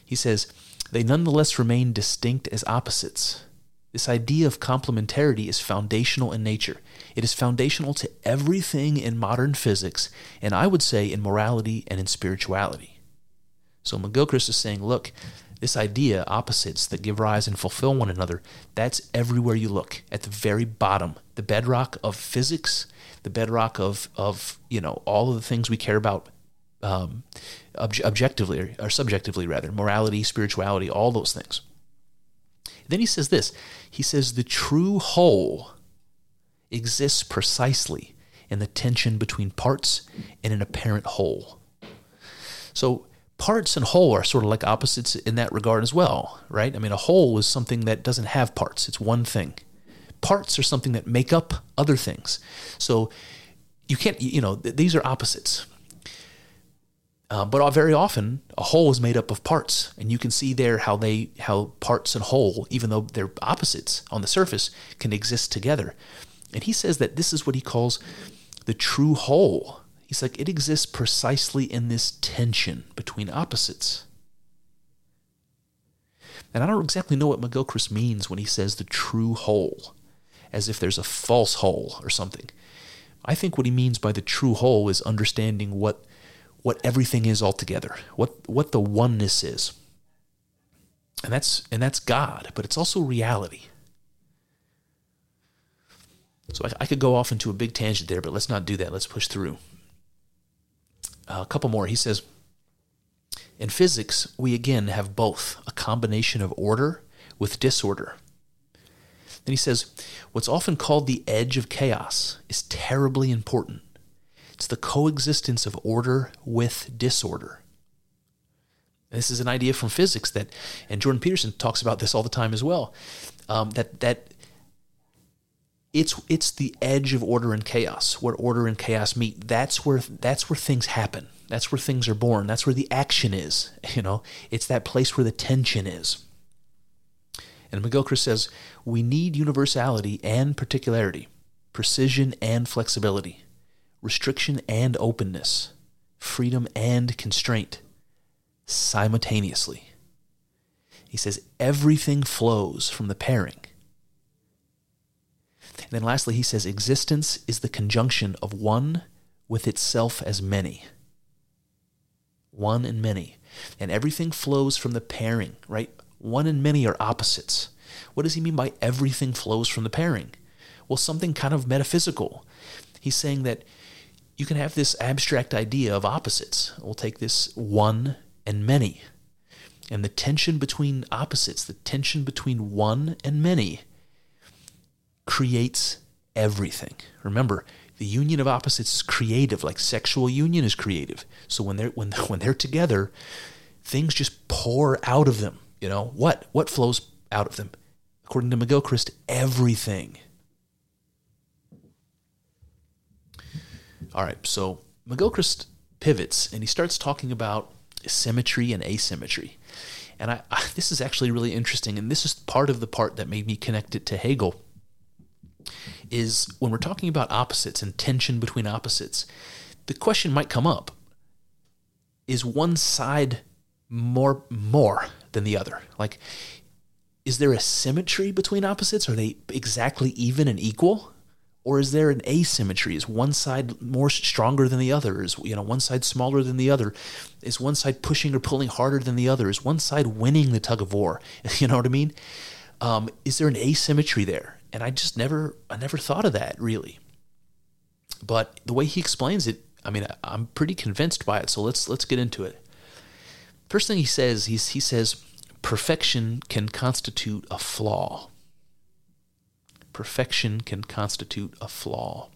He says, they nonetheless remain distinct as opposites. This idea of complementarity is foundational in nature. It is foundational to everything in modern physics, and I would say in morality and in spirituality. So McGilchrist is saying, look, this idea, opposites that give rise and fulfill one another, that's everywhere you look, at the very bottom, the bedrock of physics, the bedrock of, of you know, all of the things we care about um, ob- objectively, or subjectively rather, morality, spirituality, all those things. Then he says this he says, the true whole exists precisely in the tension between parts and an apparent whole. So parts and whole are sort of like opposites in that regard as well, right? I mean, a whole is something that doesn't have parts, it's one thing. Parts are something that make up other things. So you can't, you know, these are opposites. Uh, but very often, a whole is made up of parts, and you can see there how they how parts and whole, even though they're opposites on the surface, can exist together. And he says that this is what he calls the true whole. He's like, it exists precisely in this tension between opposites. And I don't exactly know what McGilchrist means when he says the true whole, as if there's a false whole or something. I think what he means by the true whole is understanding what what everything is altogether, what what the oneness is. And that's and that's God, but it's also reality. So I, I could go off into a big tangent there, but let's not do that. Let's push through uh, a couple more. He says, in physics, we again have both a combination of order with disorder. Then he says, what's often called the edge of chaos is terribly important. It's the coexistence of order with disorder. this is an idea from physics that, and Jordan Peterson talks about this all the time as well, um, that that it's it's the edge of order and chaos where order and chaos meet. That's where that's where things happen. That's where things are born. That's where the action is you know? It's that place where the tension is and mcgilchrist says we need universality and particularity precision and flexibility restriction and openness freedom and constraint simultaneously he says everything flows from the pairing and then lastly, he says existence is the conjunction of one with itself as many. One and many. And everything flows from the pairing, right? One and many are opposites. What does he mean by everything flows from the pairing? Well, something kind of metaphysical. He's saying that you can have this abstract idea of opposites. We'll take this one and many. And the tension between opposites, the tension between one and many, creates everything. Remember, the union of opposites is creative, like sexual union is creative. So when they're when when they're together, things just pour out of them. You know what? What flows out of them? According to McGilchrist, everything. All right, so McGilchrist pivots and he starts talking about symmetry and asymmetry. And I, I, this is actually really interesting, and this is part of the part that made me connect it to Hegel is when we're talking about opposites and tension between opposites, the question might come up is one side more more than the other? Like is there a symmetry between opposites? Are they exactly even and equal? Or is there an asymmetry? Is one side more stronger than the other? Is you know one side smaller than the other? Is one side pushing or pulling harder than the other? Is one side winning the tug of war? You know what I mean? Um, is there an asymmetry there? and I just never I never thought of that really. But the way he explains it, I mean, I'm pretty convinced by it. So let's let's get into it. First thing he says, he's, he says, perfection can constitute a flaw. Perfection can constitute a flaw.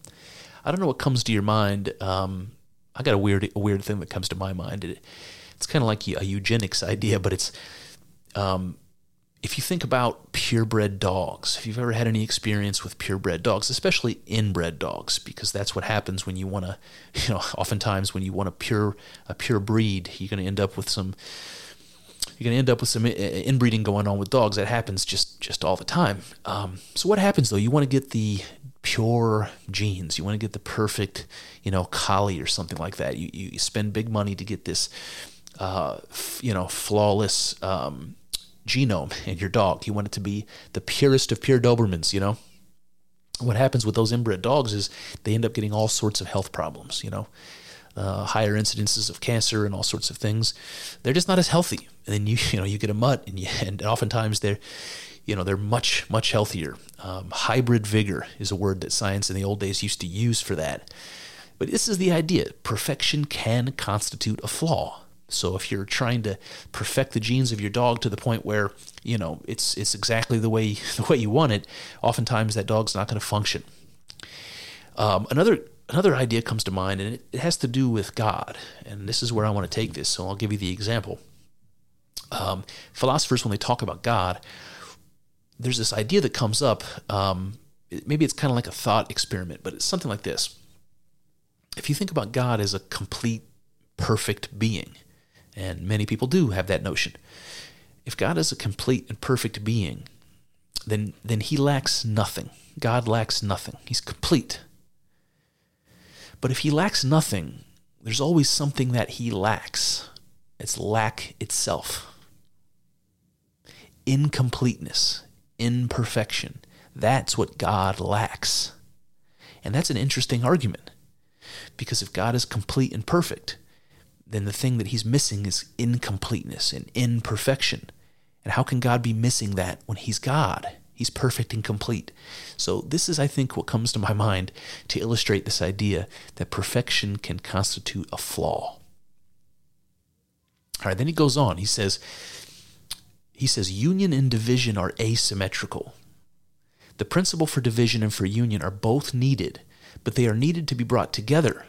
I don't know what comes to your mind. Um, I got a weird a weird thing that comes to my mind. It, it's kind of like a eugenics idea, but it's um, if you think about purebred dogs, if you've ever had any experience with purebred dogs, especially inbred dogs, because that's what happens when you want to, you know, oftentimes when you want a pure a pure breed, you're going to end up with some you're going to end up with some inbreeding going on with dogs. That happens just just all the time. Um, so what happens though? You want to get the pure genes. You want to get the perfect, you know, collie or something like that. You you spend big money to get this, uh, f- you know, flawless um, genome in your dog. You want it to be the purest of pure Dobermans. You know, what happens with those inbred dogs is they end up getting all sorts of health problems. You know. Uh, higher incidences of cancer and all sorts of things. They're just not as healthy. And then you you know you get a mutt, and, you, and oftentimes they're you know they're much much healthier. Um, hybrid vigor is a word that science in the old days used to use for that. But this is the idea: perfection can constitute a flaw. So if you're trying to perfect the genes of your dog to the point where you know it's it's exactly the way the way you want it, oftentimes that dog's not going to function. Um, another another idea comes to mind, and it, it has to do with God. And this is where I want to take this. So I'll give you the example. Um, philosophers, when they talk about God, there's this idea that comes up. Um, maybe it's kind of like a thought experiment, but it's something like this. If you think about God as a complete, perfect being, and many people do have that notion, if God is a complete and perfect being, then then he lacks nothing. God lacks nothing. He's complete. But if he lacks nothing, there's always something that he lacks. It's lack itself. Incompleteness imperfection. That's what God lacks. And that's an interesting argument. Because if God is complete and perfect, then the thing that he's missing is incompleteness and imperfection. And how can God be missing that when he's God? He's perfect and complete. So, this is, I think, what comes to my mind to illustrate this idea that perfection can constitute a flaw. All right, then he goes on. He says, he says union and division are asymmetrical. The principle for division and for union are both needed, but they are needed to be brought together.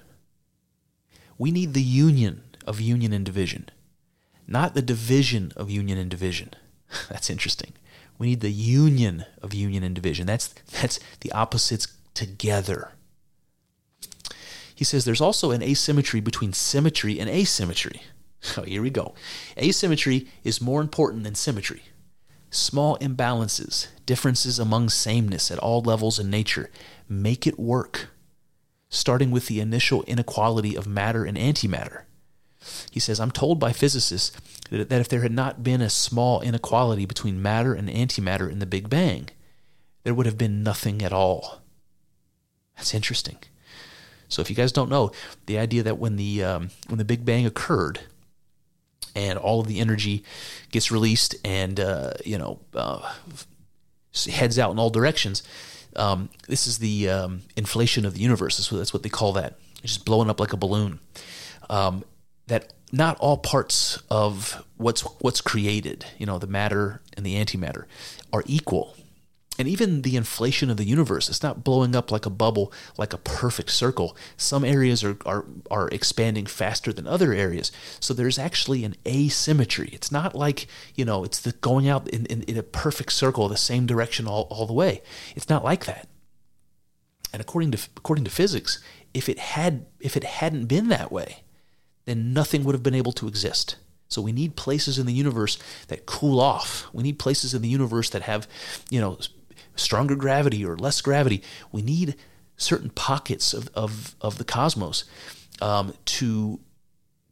We need the union of union and division, not the division of union and division. That's interesting. We need the union of union and division. That's that's the opposites together. He says there's also an asymmetry between symmetry and asymmetry. So oh, here we go. Asymmetry is more important than symmetry. Small imbalances, differences among sameness at all levels in nature, make it work, starting with the initial inequality of matter and antimatter. He says, I'm told by physicists that that if there had not been a small inequality between matter and antimatter in the Big Bang, there would have been nothing at all. That's interesting. So, if you guys don't know, the idea that when the um, when the Big Bang occurred, and all of the energy gets released and uh, you know uh, heads out in all directions. Um, this is the um, inflation of the universe. That's what, that's what they call that. It's just blowing up like a balloon. Um, that not all parts of what's what's created, you know, the matter and the antimatter, are equal. And even the inflation of the universe it's not blowing up like a bubble like a perfect circle. Some areas are, are, are expanding faster than other areas. So there's actually an asymmetry. It's not like you know it's the going out in, in, in a perfect circle the same direction all, all the way. It's not like that. And according to according to physics if it had if it hadn't been that way then nothing would have been able to exist so we need places in the universe that cool off. We need places in the universe that have, you know, stronger gravity or less gravity. We need certain pockets of, of, of the cosmos um, to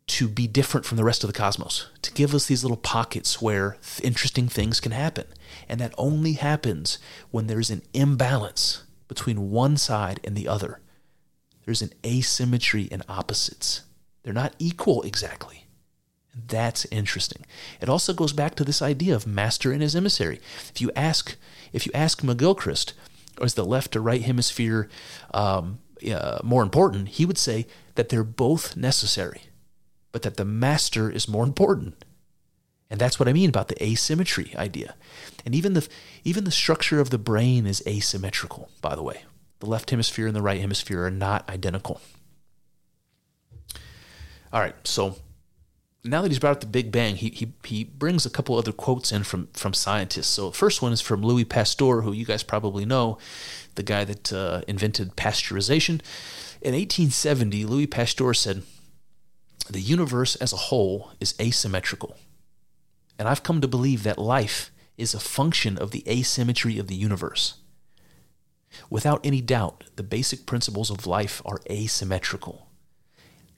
to be different from the rest of the cosmos, to give us these little pockets where th- interesting things can happen. And that only happens when there's an imbalance between one side and the other. There's an asymmetry in opposites. They're not equal exactly. That's interesting. It also goes back to this idea of master and his emissary. If you ask, if you ask McGilchrist, is the left to right hemisphere um, uh, more important? He would say that they're both necessary, but that the master is more important. And that's what I mean about the asymmetry idea. And even the even the structure of the brain is asymmetrical, by the way. The left hemisphere and the right hemisphere are not identical. All right, so now that he's brought up the Big Bang, he, he, he brings a couple other quotes in from, from scientists. So, first one is from Louis Pasteur, who you guys probably know, the guy that uh, invented pasteurization. In 1870, Louis Pasteur said, The universe as a whole is asymmetrical. And I've come to believe that life is a function of the asymmetry of the universe. Without any doubt, the basic principles of life are asymmetrical.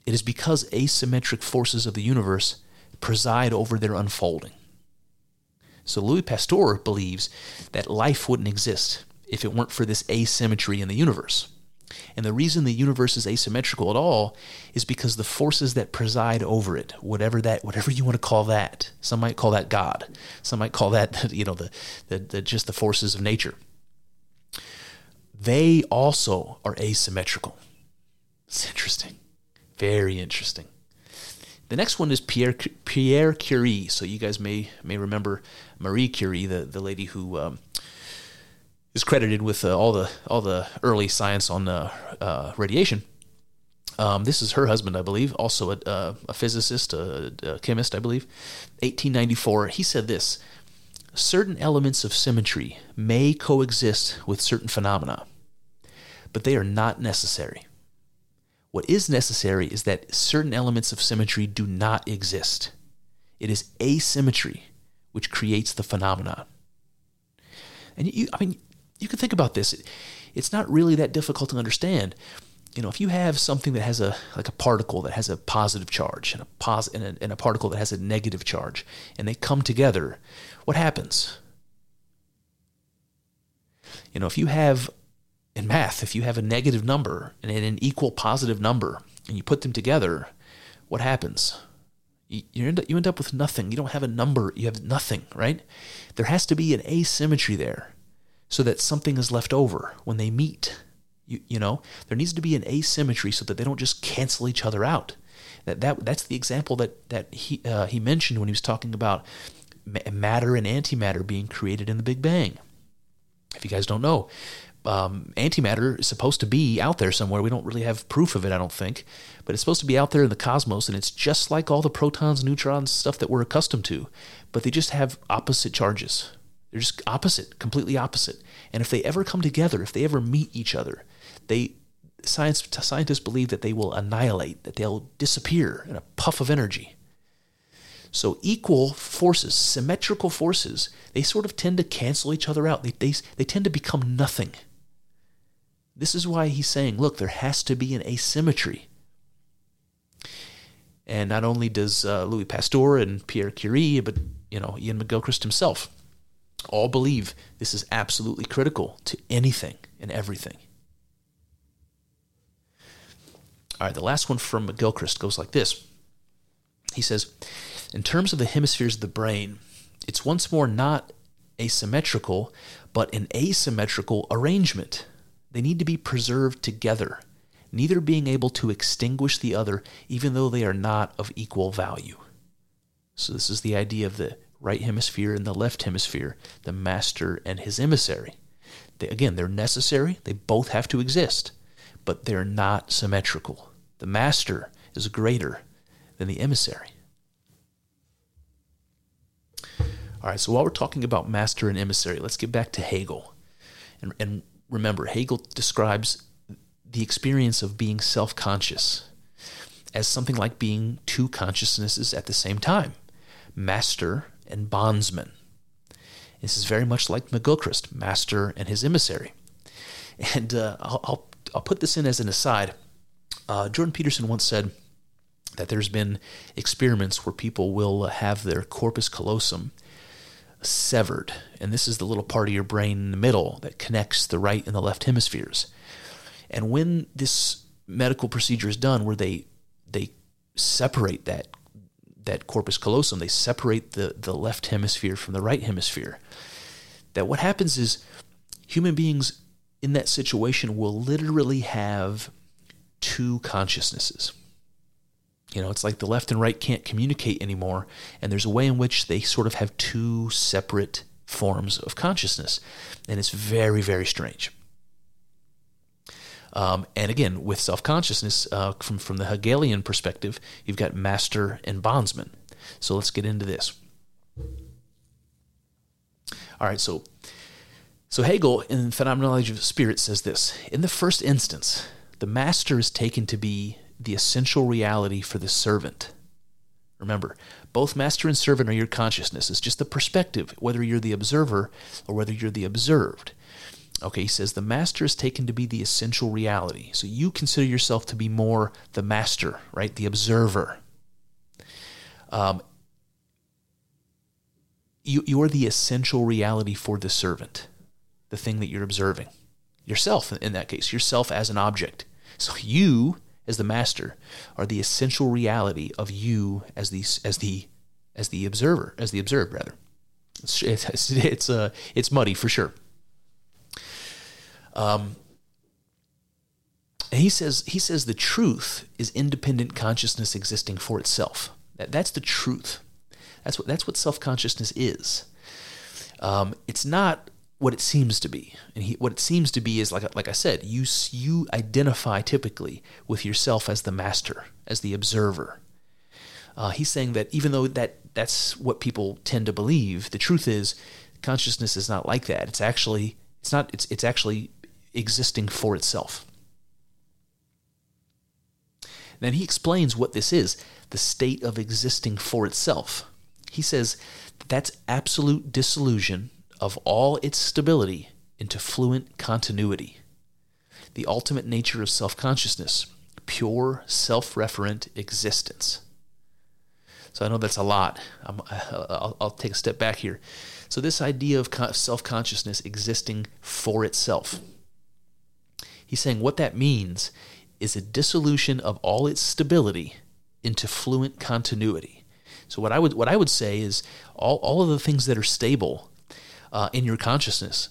It is because asymmetric forces of the universe preside over their unfolding. So Louis Pasteur believes that life wouldn't exist if it weren't for this asymmetry in the universe. And the reason the universe is asymmetrical at all is because the forces that preside over it, whatever that, whatever you want to call that, some might call that God, some might call that, you know, the, the, the just the forces of nature. They also are asymmetrical. It's interesting, very interesting. The next one is Pierre Pierre Curie. So you guys may may remember Marie Curie, the the lady who um, is credited with uh, all the all the early science on uh, uh, radiation. Um, this is her husband, I believe, also a, uh, a physicist, a, a, chemist, I believe. 1894. He said this: certain elements of symmetry may coexist with certain phenomena, but they are not necessary. What is necessary is that certain elements of symmetry do not exist. It is asymmetry which creates the phenomenon. And you, I mean, you can think about this. It's not really that difficult to understand. You know, if you have something that has a like a particle that has a positive charge and a pos and a, and a particle that has a negative charge, and they come together, what happens? You know, if you have in math, if you have a negative number and an equal positive number, and you put them together, what happens? You, you, end up, you end up with nothing. You don't have a number, you have nothing, right? There has to be an asymmetry there so that something is left over when they meet. You, you know, there needs to be an asymmetry so that they don't just cancel each other out. That, that that's the example that that he uh, he mentioned when he was talking about matter and antimatter being created in the Big Bang. If you guys don't know, um, antimatter is supposed to be out there somewhere. We don't really have proof of it, I don't think, but it's supposed to be out there in the cosmos, and it's just like all the protons, neutrons, stuff that we're accustomed to, but they just have opposite charges. They're just opposite, completely opposite. And if they ever come together, if they ever meet each other, they science scientists believe that they will annihilate, that they'll disappear in a puff of energy. So equal forces, symmetrical forces, they sort of tend to cancel each other out. They, they, they tend to become nothing. This is why he's saying, look, there has to be an asymmetry. And not only does uh, Louis Pasteur and Pierre Curie, but you know Iain McGilchrist himself all believe this is absolutely critical to anything and everything. All right, the last one from McGilchrist goes like this. He says, in terms of the hemispheres of the brain, it's once more not asymmetrical, but an asymmetrical arrangement. They need to be preserved together, neither being able to extinguish the other, even though they are not of equal value. So, this is the idea of the right hemisphere and the left hemisphere, the master and his emissary. They, again, they're necessary, they both have to exist, but they're not symmetrical. The master is greater than the emissary. All right, so while we're talking about master and emissary, let's get back to Hegel. And, and remember, Hegel describes the experience of being self conscious as something like being two consciousnesses at the same time master and bondsman. This is very much like McGilchrist, master and his emissary. And uh, I'll, I'll, I'll, put this in as an aside. Uh, Jordan Peterson once said that there's been experiments where people will have their corpus callosum severed. And this is the little part of your brain in the middle that connects the right and the left hemispheres. And when this medical procedure is done, where they they separate that that corpus callosum, they separate the, the left hemisphere from the right hemisphere. That what happens is human beings in that situation will literally have two consciousnesses. You know, it's like the left and right can't communicate anymore, and there's a way in which they sort of have two separate forms of consciousness, and it's very, very strange. Um, and again, with self consciousness, uh, from from the Hegelian perspective, you've got master and bondsman. So let's get into this. All right, so so Hegel in Phenomenology of Spirit says this: in the first instance, the master is taken to be the essential reality for the servant. Remember, both master and servant are your consciousness. It's just the perspective, whether you're the observer or whether you're the observed. Okay, he says the master is taken to be the essential reality. So you consider yourself to be more the master, right? The observer. Um, you, you're the essential reality for the servant, the thing that you're observing. Yourself, in that case, yourself as an object. So you, as the master, are the essential reality of you as the, as the, as the observer, as the observed, rather. It's, it's, it's, uh, it's muddy for sure. Um, he says he says the truth is independent consciousness existing for itself. That, that's the truth. That's what that's what self consciousness is. Um, it's not what it seems to be, and he, what it seems to be is like like I said, you you identify typically with yourself as the master, as the observer. Uh, he's saying that even though that that's what people tend to believe, the truth is consciousness is not like that. It's actually it's not it's it's actually existing for itself. Then he explains what this is the state of existing for itself. He says that's absolute dissolution of all its stability into fluent continuity. The ultimate nature of self consciousness, pure self referent existence. So I know that's a lot. i will I'll take a step back here. So, this idea of self consciousness existing for itself. He's saying what that means is a dissolution of all its stability into fluent continuity. So what I would what I would say is all, all of the things that are stable uh, in your consciousness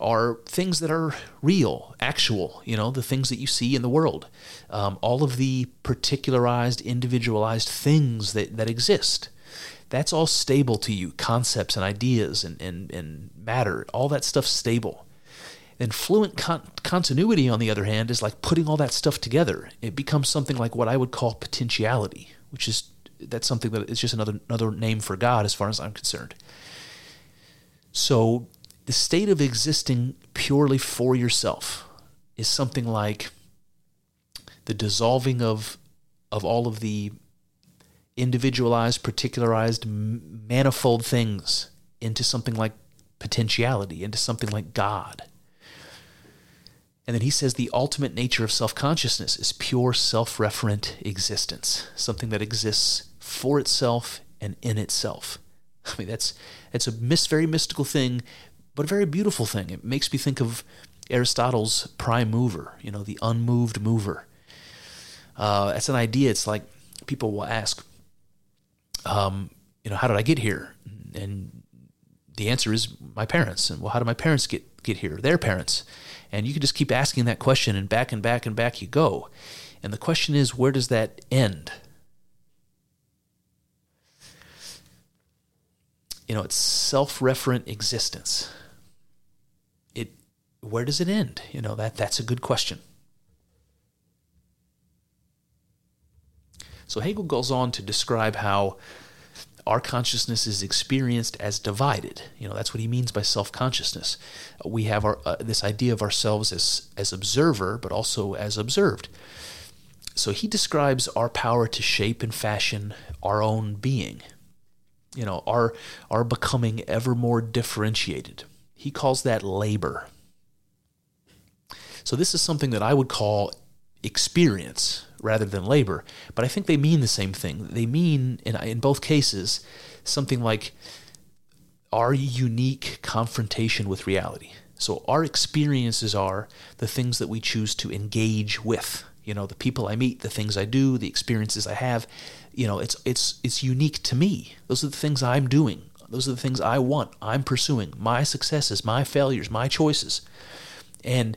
are things that are real, actual, you know, the things that you see in the world. Um, all of the particularized, individualized things that, that exist. That's all stable to you, concepts and ideas and, and, and matter, all that stuff's stable. And fluent con- continuity, on the other hand, is like putting all that stuff together. It becomes something like what I would call potentiality, which is that's something that is just another another name for God, as far as I'm concerned. So, the state of existing purely for yourself is something like the dissolving of of all of the individualized, particularized, manifold things into something like potentiality, into something like God. And then he says the ultimate nature of self consciousness is pure self referent existence, something that exists for itself and in itself. I mean, that's, it's a very mystical thing, but a very beautiful thing. It makes me think of Aristotle's prime mover, you know, the unmoved mover. Uh, that's an idea. It's like people will ask, um, you know, how did I get here? And the answer is my parents. And well, how did my parents get, get here? Their parents. And you can just keep asking that question, and back and back and back you go. And the question is, where does that end? You know, it's self-referent existence. It where does it end? You know, that that's a good question. So Hegel goes on to describe how our consciousness is experienced as divided. You know, that's what he means by self-consciousness. We have our uh, this idea of ourselves as as observer, but also as observed. So he describes our power to shape and fashion our own being. You know, are are becoming ever more differentiated. He calls that labor. So this is something that I would call experience rather than labor. But I think they mean the same thing. They mean, in, in both cases, something like our unique confrontation with reality. So our experiences are the things that we choose to engage with. You know, the people I meet, the things I do, the experiences I have. You know, it's it's it's unique to me. Those are the things I'm doing. Those are the things I want. I'm pursuing. My successes, my failures, my choices. And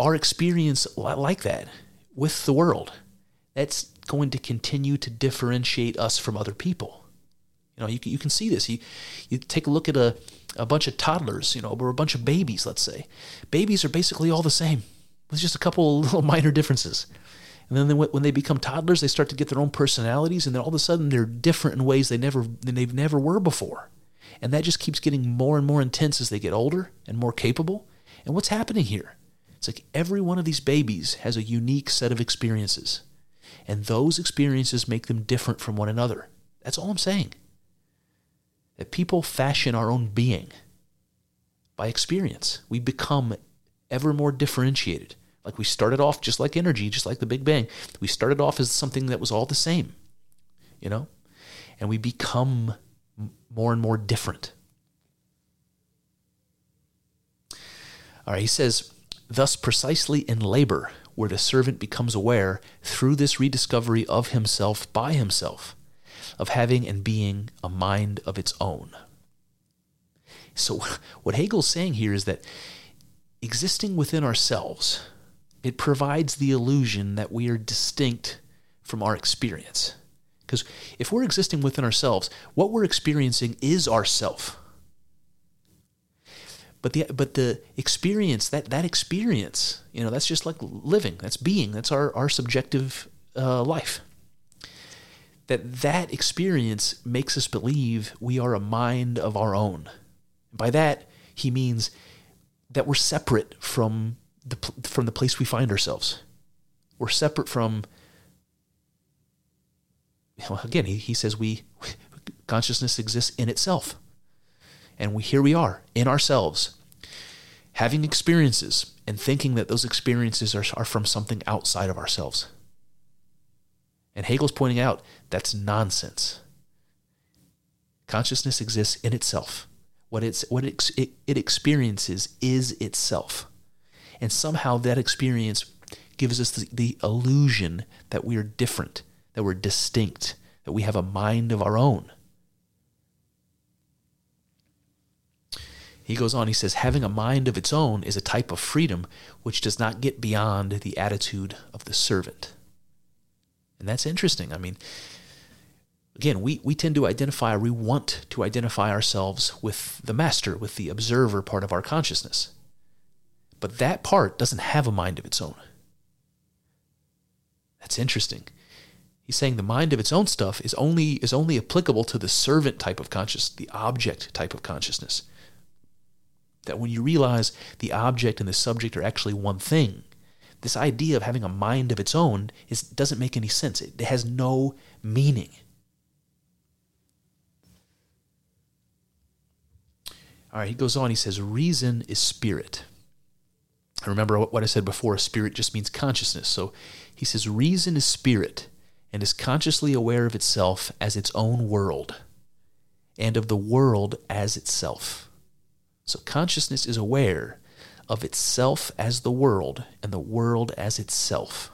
our experience like that with the world. That's going to continue to differentiate us from other people. You know, you, you can see this. You, you take a look at a, a bunch of toddlers, you know, or a bunch of babies, let's say. Babies are basically all the same, with just a couple little minor differences. And then they, when they become toddlers, they start to get their own personalities, and then all of a sudden they're different in ways they never they've never were before. And that just keeps getting more and more intense as they get older and more capable. And what's happening here? It's like every one of these babies has a unique set of experiences, and those experiences make them different from one another. That's all I'm saying. That people fashion our own being by experience. We become ever more differentiated. Like we started off just like energy, just like the Big Bang. We started off as something that was all the same, you know? And we become more and more different. All right, he says, thus, precisely in labor, where the servant becomes aware through this rediscovery of himself by himself, of having and being a mind of its own. So, what Hegel's saying here is that existing within ourselves, it provides the illusion that we are distinct from our experience. Because if we're existing within ourselves, what we're experiencing is ourself. But the but the experience that that experience, you know, that's just like living. That's being. That's our our subjective uh, life. That that experience makes us believe we are a mind of our own. By that he means that we're separate from the from the place we find ourselves. We're separate from. Well, again, he, he says we consciousness exists in itself, and we here we are in ourselves, having experiences and thinking that those experiences are, are from something outside of ourselves. And Hegel's pointing out that's nonsense. Consciousness exists in itself. What, it's, what it, it, it experiences is itself. And somehow that experience gives us the, the illusion that we are different, that we're distinct, that we have a mind of our own. He goes on, he says, having a mind of its own is a type of freedom which does not get beyond the attitude of the servant. And that's interesting. I mean, again, we, we tend to identify, we want to identify ourselves with the master, with the observer part of our consciousness. But that part doesn't have a mind of its own. That's interesting. He's saying the mind of its own stuff is only is only applicable to the servant type of consciousness, the object type of consciousness. That when you realize the object and the subject are actually one thing, this idea of having a mind of its own is doesn't make any sense. It has no meaning. All right, he goes on, he says, reason is spirit. Remember what I said before a spirit just means consciousness. So he says, reason is spirit and is consciously aware of itself as its own world and of the world as itself. So consciousness is aware of itself as the world and the world as itself.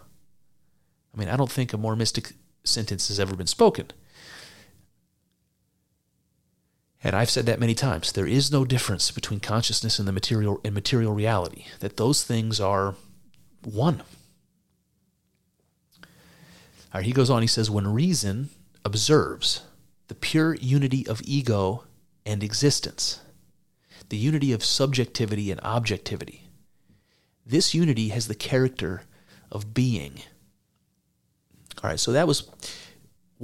I mean, I don't think a more mystic sentence has ever been spoken. And I've said that many times. There is no difference between consciousness and the material and material reality. That those things are one. All right, he goes on, he says, when reason observes the pure unity of ego and existence, the unity of subjectivity and objectivity, this unity has the character of being. All right, so that was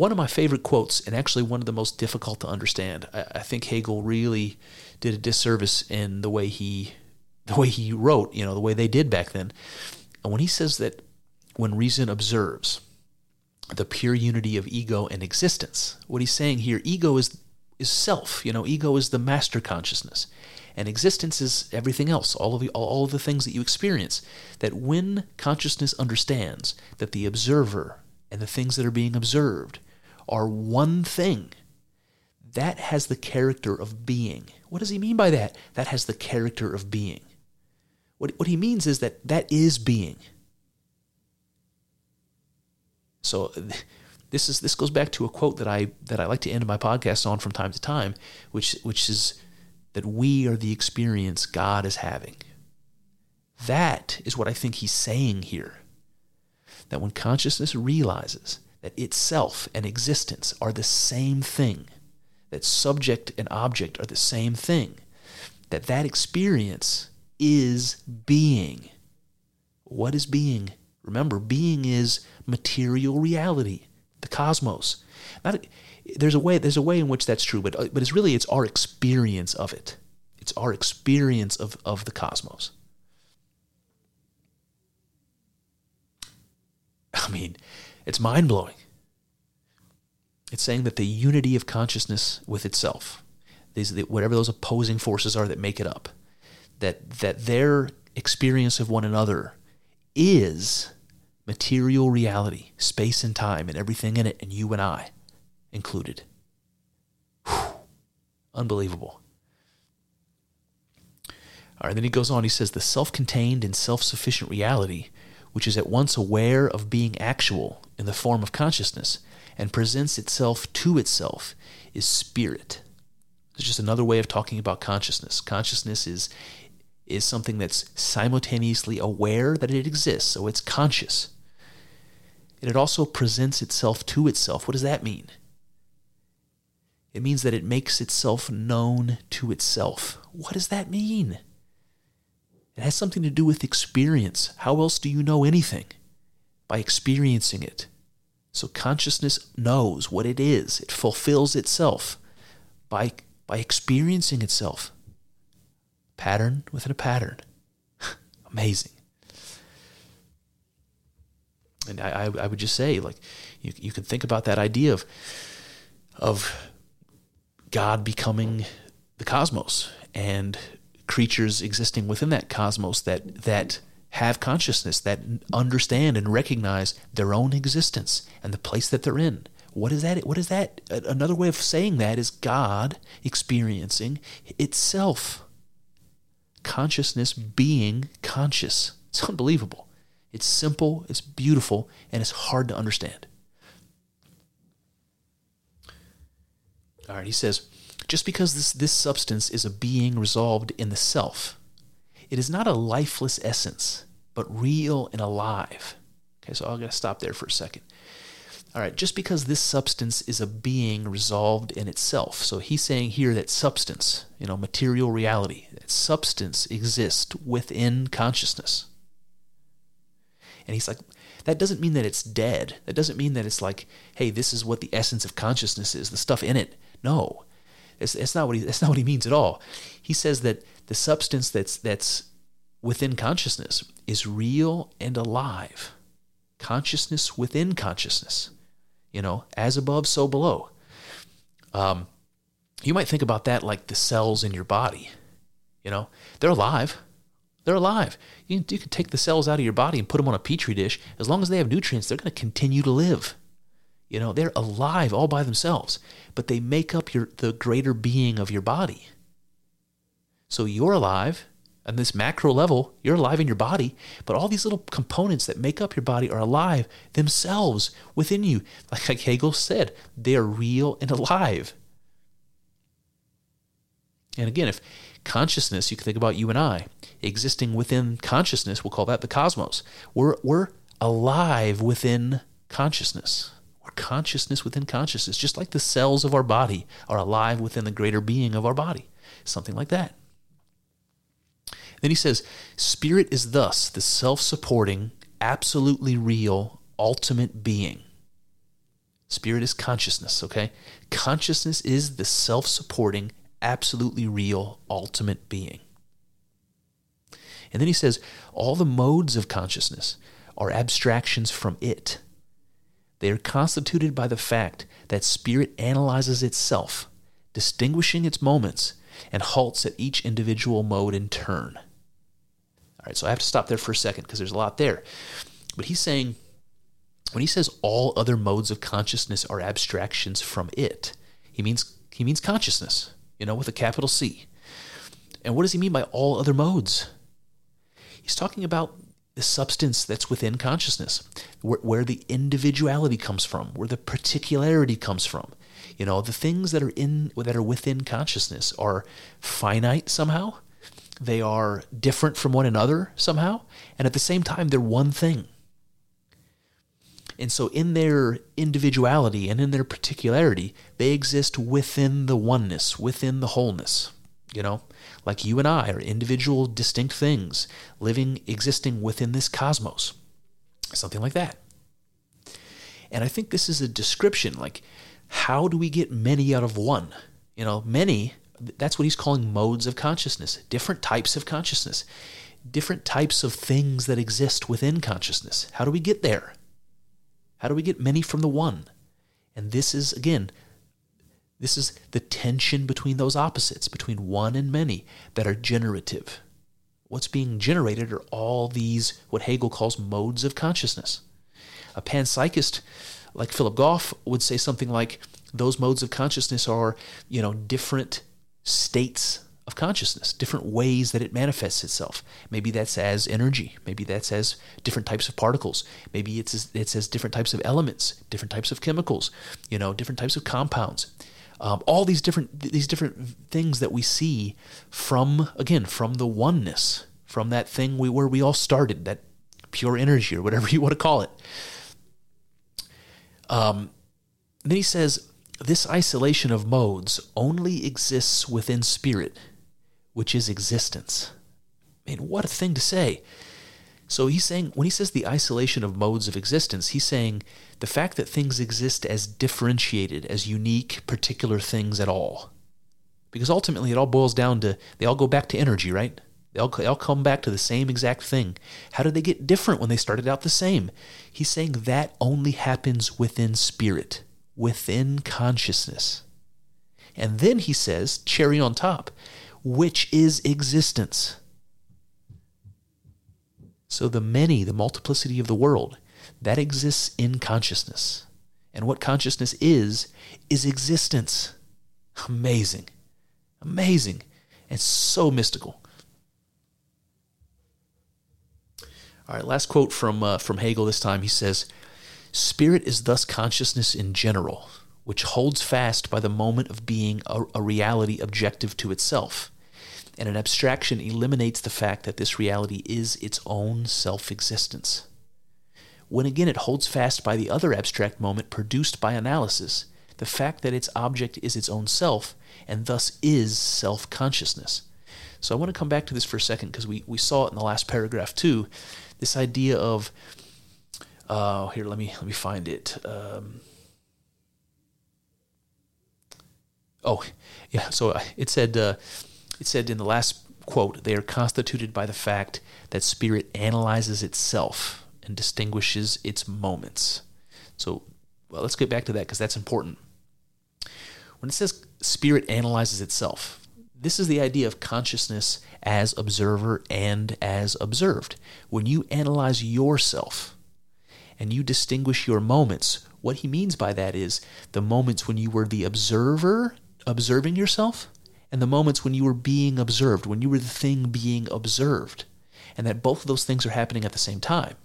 one of my favorite quotes, and actually one of the most difficult to understand. I, I, think Hegel really did a disservice in the way he, the way he wrote. You know, the way they did back then. And when he says that, when reason observes the pure unity of ego and existence, what he's saying here, ego is is self. You know, ego is the master consciousness, and existence is everything else. All of the all of the things that you experience. That when consciousness understands that the observer and the things that are being observed are one thing. That has the character of being. What does he mean by that? That has the character of being. What, what he means is that that is being. So this is this goes back to a quote that I that I like to end my podcast on from time to time, which which is that we are the experience God is having. That is what I think he's saying here that when consciousness realizes that itself and existence are the same thing, that subject and object are the same thing, that that experience is being. What is being? Remember, being is material reality, the cosmos. Not, there's a way. There's a way in which that's true, but uh, but it's really it's our experience of it. It's our experience of of the cosmos. I mean, it's mind blowing. It's saying that the unity of consciousness with itself, these whatever those opposing forces are that make it up, that that their experience of one another is material reality, space and time, and everything in it, and you and I included. Whew. Unbelievable. All right, then he goes on. He says, The self contained and self sufficient reality, which is at once aware of being actual in the form of consciousness and presents itself to itself, is spirit. It's just another way of talking about consciousness. Consciousness is, is something that's simultaneously aware that it exists, so it's conscious. And it also presents itself to itself. What does that mean? It means that it makes itself known to itself. What does that mean? It has something to do with experience. How else do you know anything? By experiencing it. So consciousness knows what it is, it fulfills itself by, by experiencing itself. Pattern within a pattern. Amazing. And I, I, I, would just say, like, you, you can think about that idea of, of God becoming the cosmos and creatures existing within that cosmos that that have consciousness, that understand and recognize their own existence and the place that they're in. What is that? What is that? Another way of saying that is God experiencing itself. Consciousness being conscious. It's unbelievable. It's simple, it's beautiful, and it's hard to understand. All right, he says, just because this, this substance is a being resolved in the self, it is not a lifeless essence, but real and alive. Okay, so I'm going to stop there for a second. All right, just because this substance is a being resolved in itself. So he's saying here that substance, you know, material reality, that substance exists within consciousness. And he's like, that doesn't mean that it's dead. That doesn't mean that it's like, hey, this is what the essence of consciousness is, the stuff in it. No, it's, it's not what he, that's not what he means at all. He says that the substance that's that's within consciousness is real and alive. Consciousness within consciousness. You know, as above, so below. Um, you might think about that like the cells in your body. You know, they're alive. They're alive. You, you can take the cells out of your body and put them on a petri dish. As long as they have nutrients, they're going to continue to live. You know, they're alive all by themselves, but they make up your the greater being of your body. So you're alive on this macro level, you're alive in your body, but all these little components that make up your body are alive themselves within you. Like, like Hegel said, they're real and alive. And again, if consciousness, you can think about you and I existing within consciousness, we'll call that the cosmos. We're, we're alive within consciousness consciousness within consciousness, just like the cells of our body are alive within the greater being of our body. Something like that. Then he says, Spirit is thus the self supporting, absolutely real, ultimate being. Spirit is consciousness, okay? Consciousness is the self supporting, absolutely real, ultimate being. And then he says, all the modes of consciousness are abstractions from it. They are constituted by the fact that spirit analyzes itself, distinguishing its moments, and halts at each individual mode in turn. All right, so I have to stop there for a second because there's a lot there. But he's saying, when he says all other modes of consciousness are abstractions from it, he means he means consciousness, you know, with a capital C. And what does he mean by all other modes? He's talking about the substance that's within consciousness, where, where the individuality comes from, where the particularity comes from. You know, the things that are in that are within consciousness are finite somehow. They are different from one another somehow, and at the same time they're one thing. And so, in their individuality and in their particularity, they exist within the oneness, within the wholeness. You know, like you and I are individual, distinct things living, existing within this cosmos. Something like that. And I think this is a description like, how do we get many out of one? You know, many, that's what he's calling modes of consciousness, different types of consciousness, different types of things that exist within consciousness. How do we get there? How do we get many from the one? And this is, again, this is the tension between those opposites, between one and many, that are generative. what's being generated are all these, what Hegel calls modes of consciousness. A panpsychist like Philip Goff would say something like, those modes of consciousness are, you know, different states of consciousness, different ways that it manifests itself. Maybe that's as energy. Maybe that's as different types of particles. Maybe it's as, it's as different types of elements, different types of chemicals, you know, different types of compounds. Um, all these different these different things that we see from again from the oneness, from that thing we where we all started, that pure energy or whatever you want to call it. Um, then he says, this isolation of modes only exists within spirit, which is existence. I mean, what a thing to say. So he's saying, when he says the isolation of modes of existence, he's saying the fact that things exist as differentiated, as unique, particular things at all. Because ultimately it all boils down to, they all go back to energy, right? They all, they all come back to the same exact thing. How did they get different when they started out the same? He's saying that only happens within spirit within consciousness. And then he says, cherry on top, which is existence. So the many, the multiplicity of the world, that exists in consciousness. And what consciousness is, is existence. Amazing. Amazing. And so mystical. All right, last quote from, uh, from Hegel this time. He says, Spirit is thus consciousness in general, which holds fast by the moment of being a, a, reality objective to itself. And an abstraction eliminates the fact that this reality is its own self existence. When again it holds fast by the other abstract moment produced by analysis, the fact that its object is its own self, and thus is self consciousness. So I want to come back to this for a second because we, we saw it in the last paragraph too. This idea of uh, here, let me let me find it. Um, oh, yeah. So uh, it said uh, it said in the last quote, they are constituted by the fact that spirit analyzes itself and distinguishes its moments. So, well, let's get back to that because that's important. When it says spirit analyzes itself, this is the idea of consciousness as observer and as observed. When you analyze yourself, and you distinguish your moments. What he means by that is the moments when you were the observer, observing yourself, and the moments when you were being observed, when you were the thing being observed, and that both of those things are happening at the same time.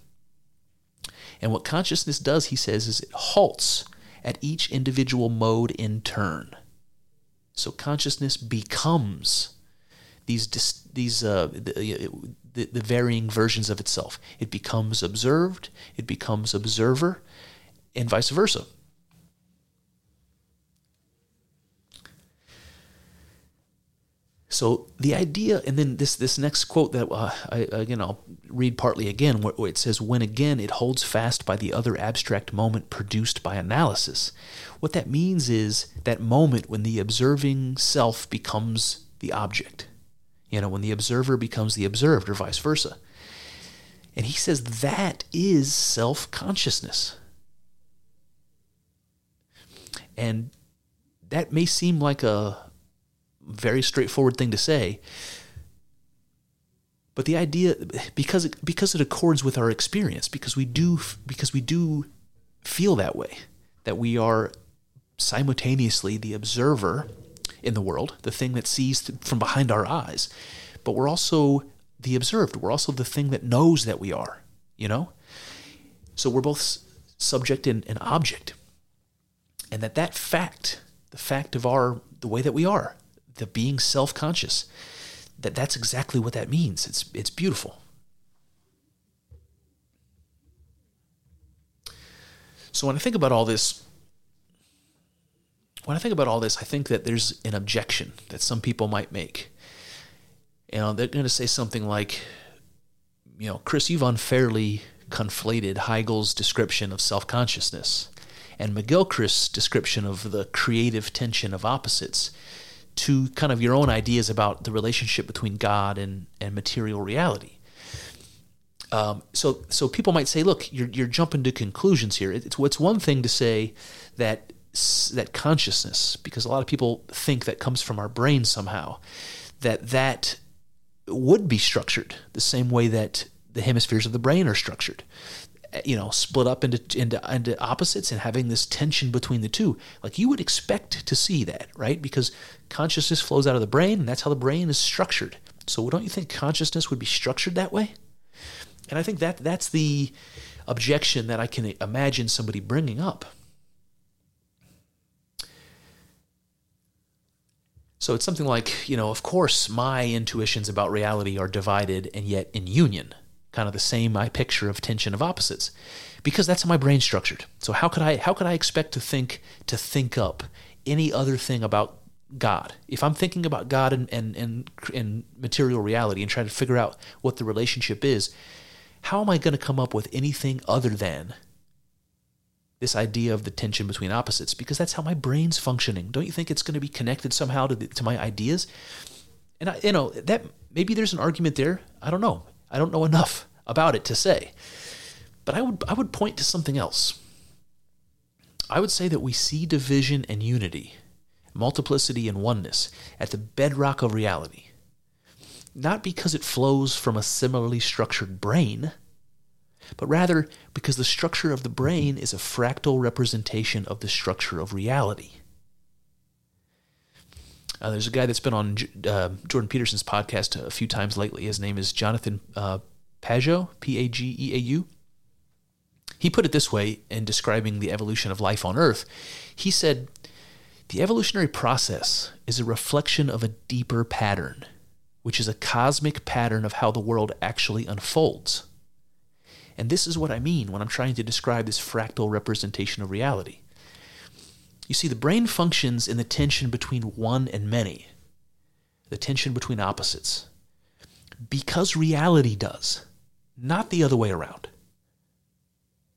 And what consciousness does, he says, is it halts at each individual mode in turn. So consciousness becomes these these uh, the, the varying versions of itself. It becomes observed, it becomes observer, and vice versa. So the idea, and then this this next quote that uh, I again I'll read partly again, where, where, it says, "When again it holds fast by the other abstract moment produced by analysis." What that means is that moment when the observing self becomes the object. You know, when the observer becomes the observed, or vice versa. And he says that is self consciousness. And that may seem like a very straightforward thing to say. But the idea, because it, because it accords with our experience, because we do because we do feel that way, that we are simultaneously the observer in the world, the thing that sees from behind our eyes, but we're also the observed. We're also the thing that knows that we are, you know? So we're both subject and, and object. And that that fact, the fact of our, the way that we are, the being self-conscious, that that's exactly what that means. It's, it's beautiful. So when I think about all this, when I think about all this, I think that there's an objection that some people might make. You know, they're going to say something like, you know, Chris, you've unfairly conflated Hegel's description of self consciousness and McGilchrist's description of the creative tension of opposites to kind of your own ideas about the relationship between God and, and material reality. Um, so, so people might say, look, you're, you're jumping to conclusions here. It's, it's one thing to say that that consciousness, because a lot of people think that comes from our brain somehow, that that would be structured the same way that the hemispheres of the brain are structured you know split up into into into opposites and having this tension between the two. Like you would expect to see that right? Because consciousness flows out of the brain and that's how the brain is structured. So don't you think consciousness would be structured that way? And i think that that's the objection that i can imagine somebody bringing up. So it's something like, you know, of course, my intuitions about reality are divided and yet in union, kind of the same I picture of tension of opposites, because that's how my brain's structured. So how could I how could I expect to think to think up any other thing about God? If I'm thinking about God and and and, and material reality and trying to figure out what the relationship is, how am I going to come up with anything other than this idea of the tension between opposites because that's how my brain's functioning. Don't you think it's going to be connected somehow to the, to my ideas? And I, you know that maybe there's an argument there. I don't know. I don't know enough about it to say. But I would I would point to something else. I would say that we see division and unity, multiplicity and oneness at the bedrock of reality. Not because it flows from a similarly structured brain, but rather because the structure of the brain is a fractal representation of the structure of reality. Uh, there's a guy that's been on uh, Jordan Peterson's podcast a few times lately. His name is Jonathan uh, Pageau, P A G E A U. He put it this way in describing the evolution of life on Earth. He said, The evolutionary process is a reflection of a deeper pattern, which is a cosmic pattern of how the world actually unfolds. And this is what I mean when I'm trying to describe this fractal representation of reality. You see, the brain functions in the tension between one and many, the tension between opposites, because reality does, not the other way around.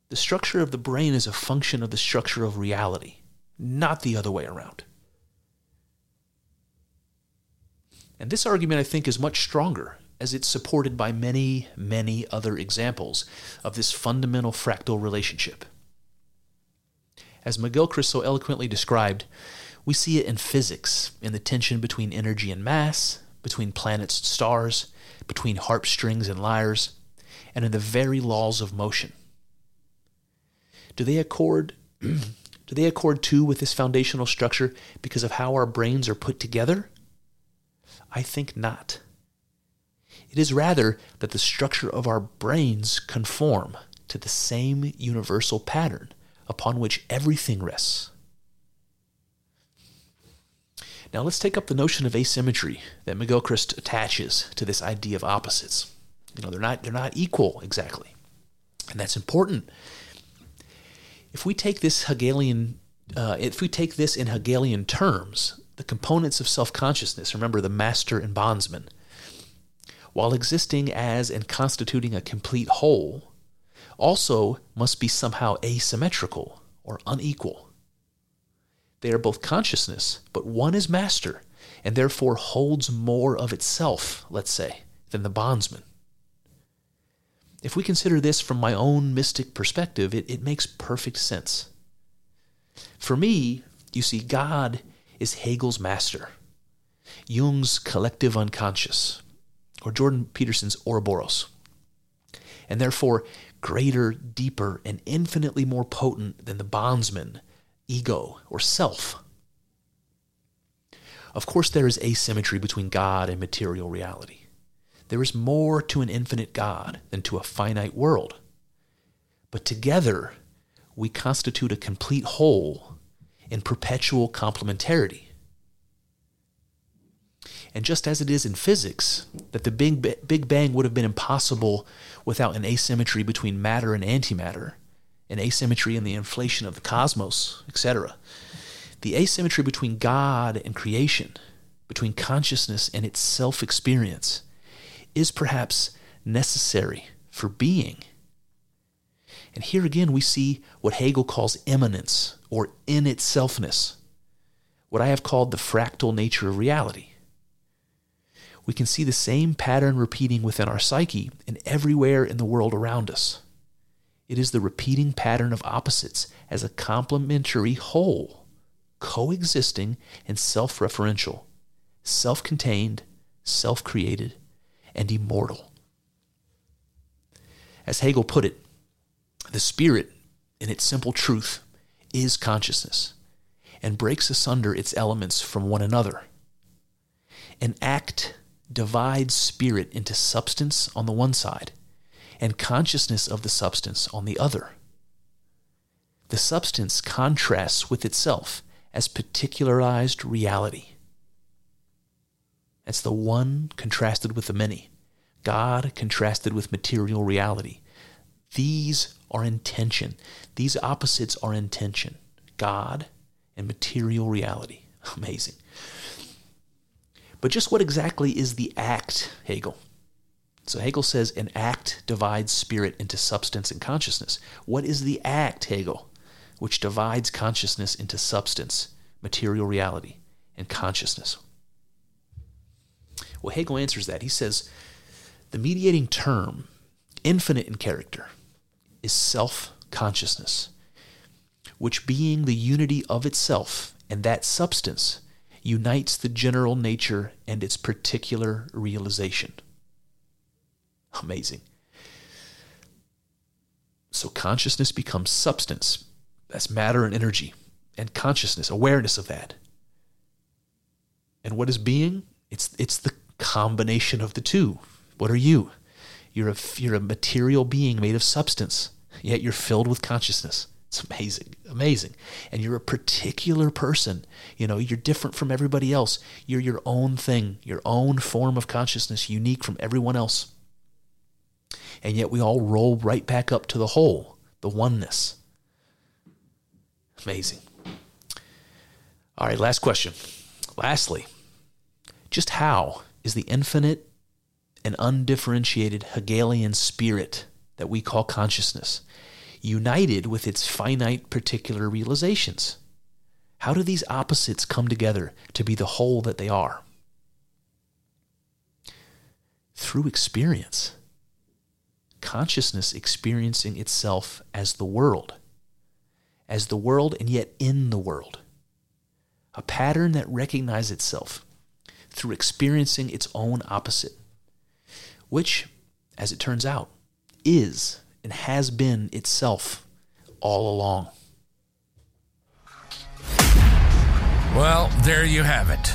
The structure of the brain is a function of the structure of reality, not the other way around. And this argument, I think, is much stronger as it's supported by many, many other examples of this fundamental fractal relationship. As McGilchrist so eloquently described, we see it in physics, in the tension between energy and mass, between planets and stars, between harp strings and lyres, and in the very laws of motion. Do they accord do they accord too with this foundational structure because of how our brains are put together? I think not. It is rather that the structure of our brains conform to the same universal pattern upon which everything rests. Now let's take up the notion of asymmetry that McGilchrist attaches to this idea of opposites. You know, they're not they're not equal exactly. And that's important. If we take this Hegelian uh, if we take this in Hegelian terms, the components of self-consciousness, remember the master and bondsman, while existing as and constituting a complete whole, also must be somehow asymmetrical or unequal. They are both consciousness, but one is master and therefore holds more of itself, let's say, than the bondsman. If we consider this from my own mystic perspective, it, it makes perfect sense. For me, you see, God is Hegel's master, Jung's collective unconscious, or Jordan Peterson's Ouroboros, and therefore greater, deeper, and infinitely more potent than the bondsman, ego, or self. Of course, there is asymmetry between God and material reality. There is more to an infinite God than to a finite world. But together, we constitute a complete whole in perpetual complementarity. And just as it is in physics, that the Big, Big Bang would have been impossible without an asymmetry between matter and antimatter, an asymmetry in the inflation of the cosmos, etc. The asymmetry between God and creation, between consciousness and its self experience, is perhaps necessary for being. And here again, we see what Hegel calls immanence or in itselfness, what I have called the fractal nature of reality we can see the same pattern repeating within our psyche and everywhere in the world around us. It is the repeating pattern of opposites as a complementary whole, coexisting and self referential, self contained, self created, and immortal. As Hegel put it, the spirit, in its simple truth, is consciousness and breaks asunder its elements from one another. An act divides spirit into substance on the one side and consciousness of the substance on the other. The substance contrasts with itself as particularized reality. That's the one contrasted with the many. God contrasted with material reality. These are in tension. These opposites are in tension. God and material reality. Amazing. But just what exactly is the act, Hegel? So Hegel says an act divides spirit into substance and consciousness. What is the act, Hegel, which divides consciousness into substance, material reality, and consciousness? Well, Hegel answers that. He says the mediating term, infinite in character, is self consciousness, which being the unity of itself and that substance unites the general nature and its particular realization. Amazing. So consciousness becomes substance. That's matter and energy, and consciousness, awareness of that. And what is being? It's, it's the combination of the two. What are you? You're a, you're a material being made of substance, yet you're filled with consciousness. It's amazing, amazing. And you're a particular person. You know, you're different from everybody else. You're your own thing, your own form of consciousness, unique from everyone else. And yet we all roll right back up to the whole, the oneness. Amazing. All right, last question. Lastly, just how is the infinite and undifferentiated Hegelian spirit that we call consciousness united with its finite particular realizations? How do these opposites come together to be the whole that they are? Through experience. Consciousness experiencing itself as the world, as the world and yet in the world. A pattern that recognizes itself through experiencing its own opposite, which, as it turns out, is and has been itself all along. Well, there you have it.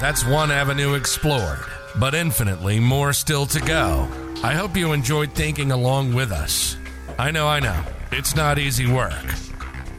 That's one avenue explored, but infinitely more still to go. I hope you enjoyed thinking along with us. I know, I know, it's not easy work.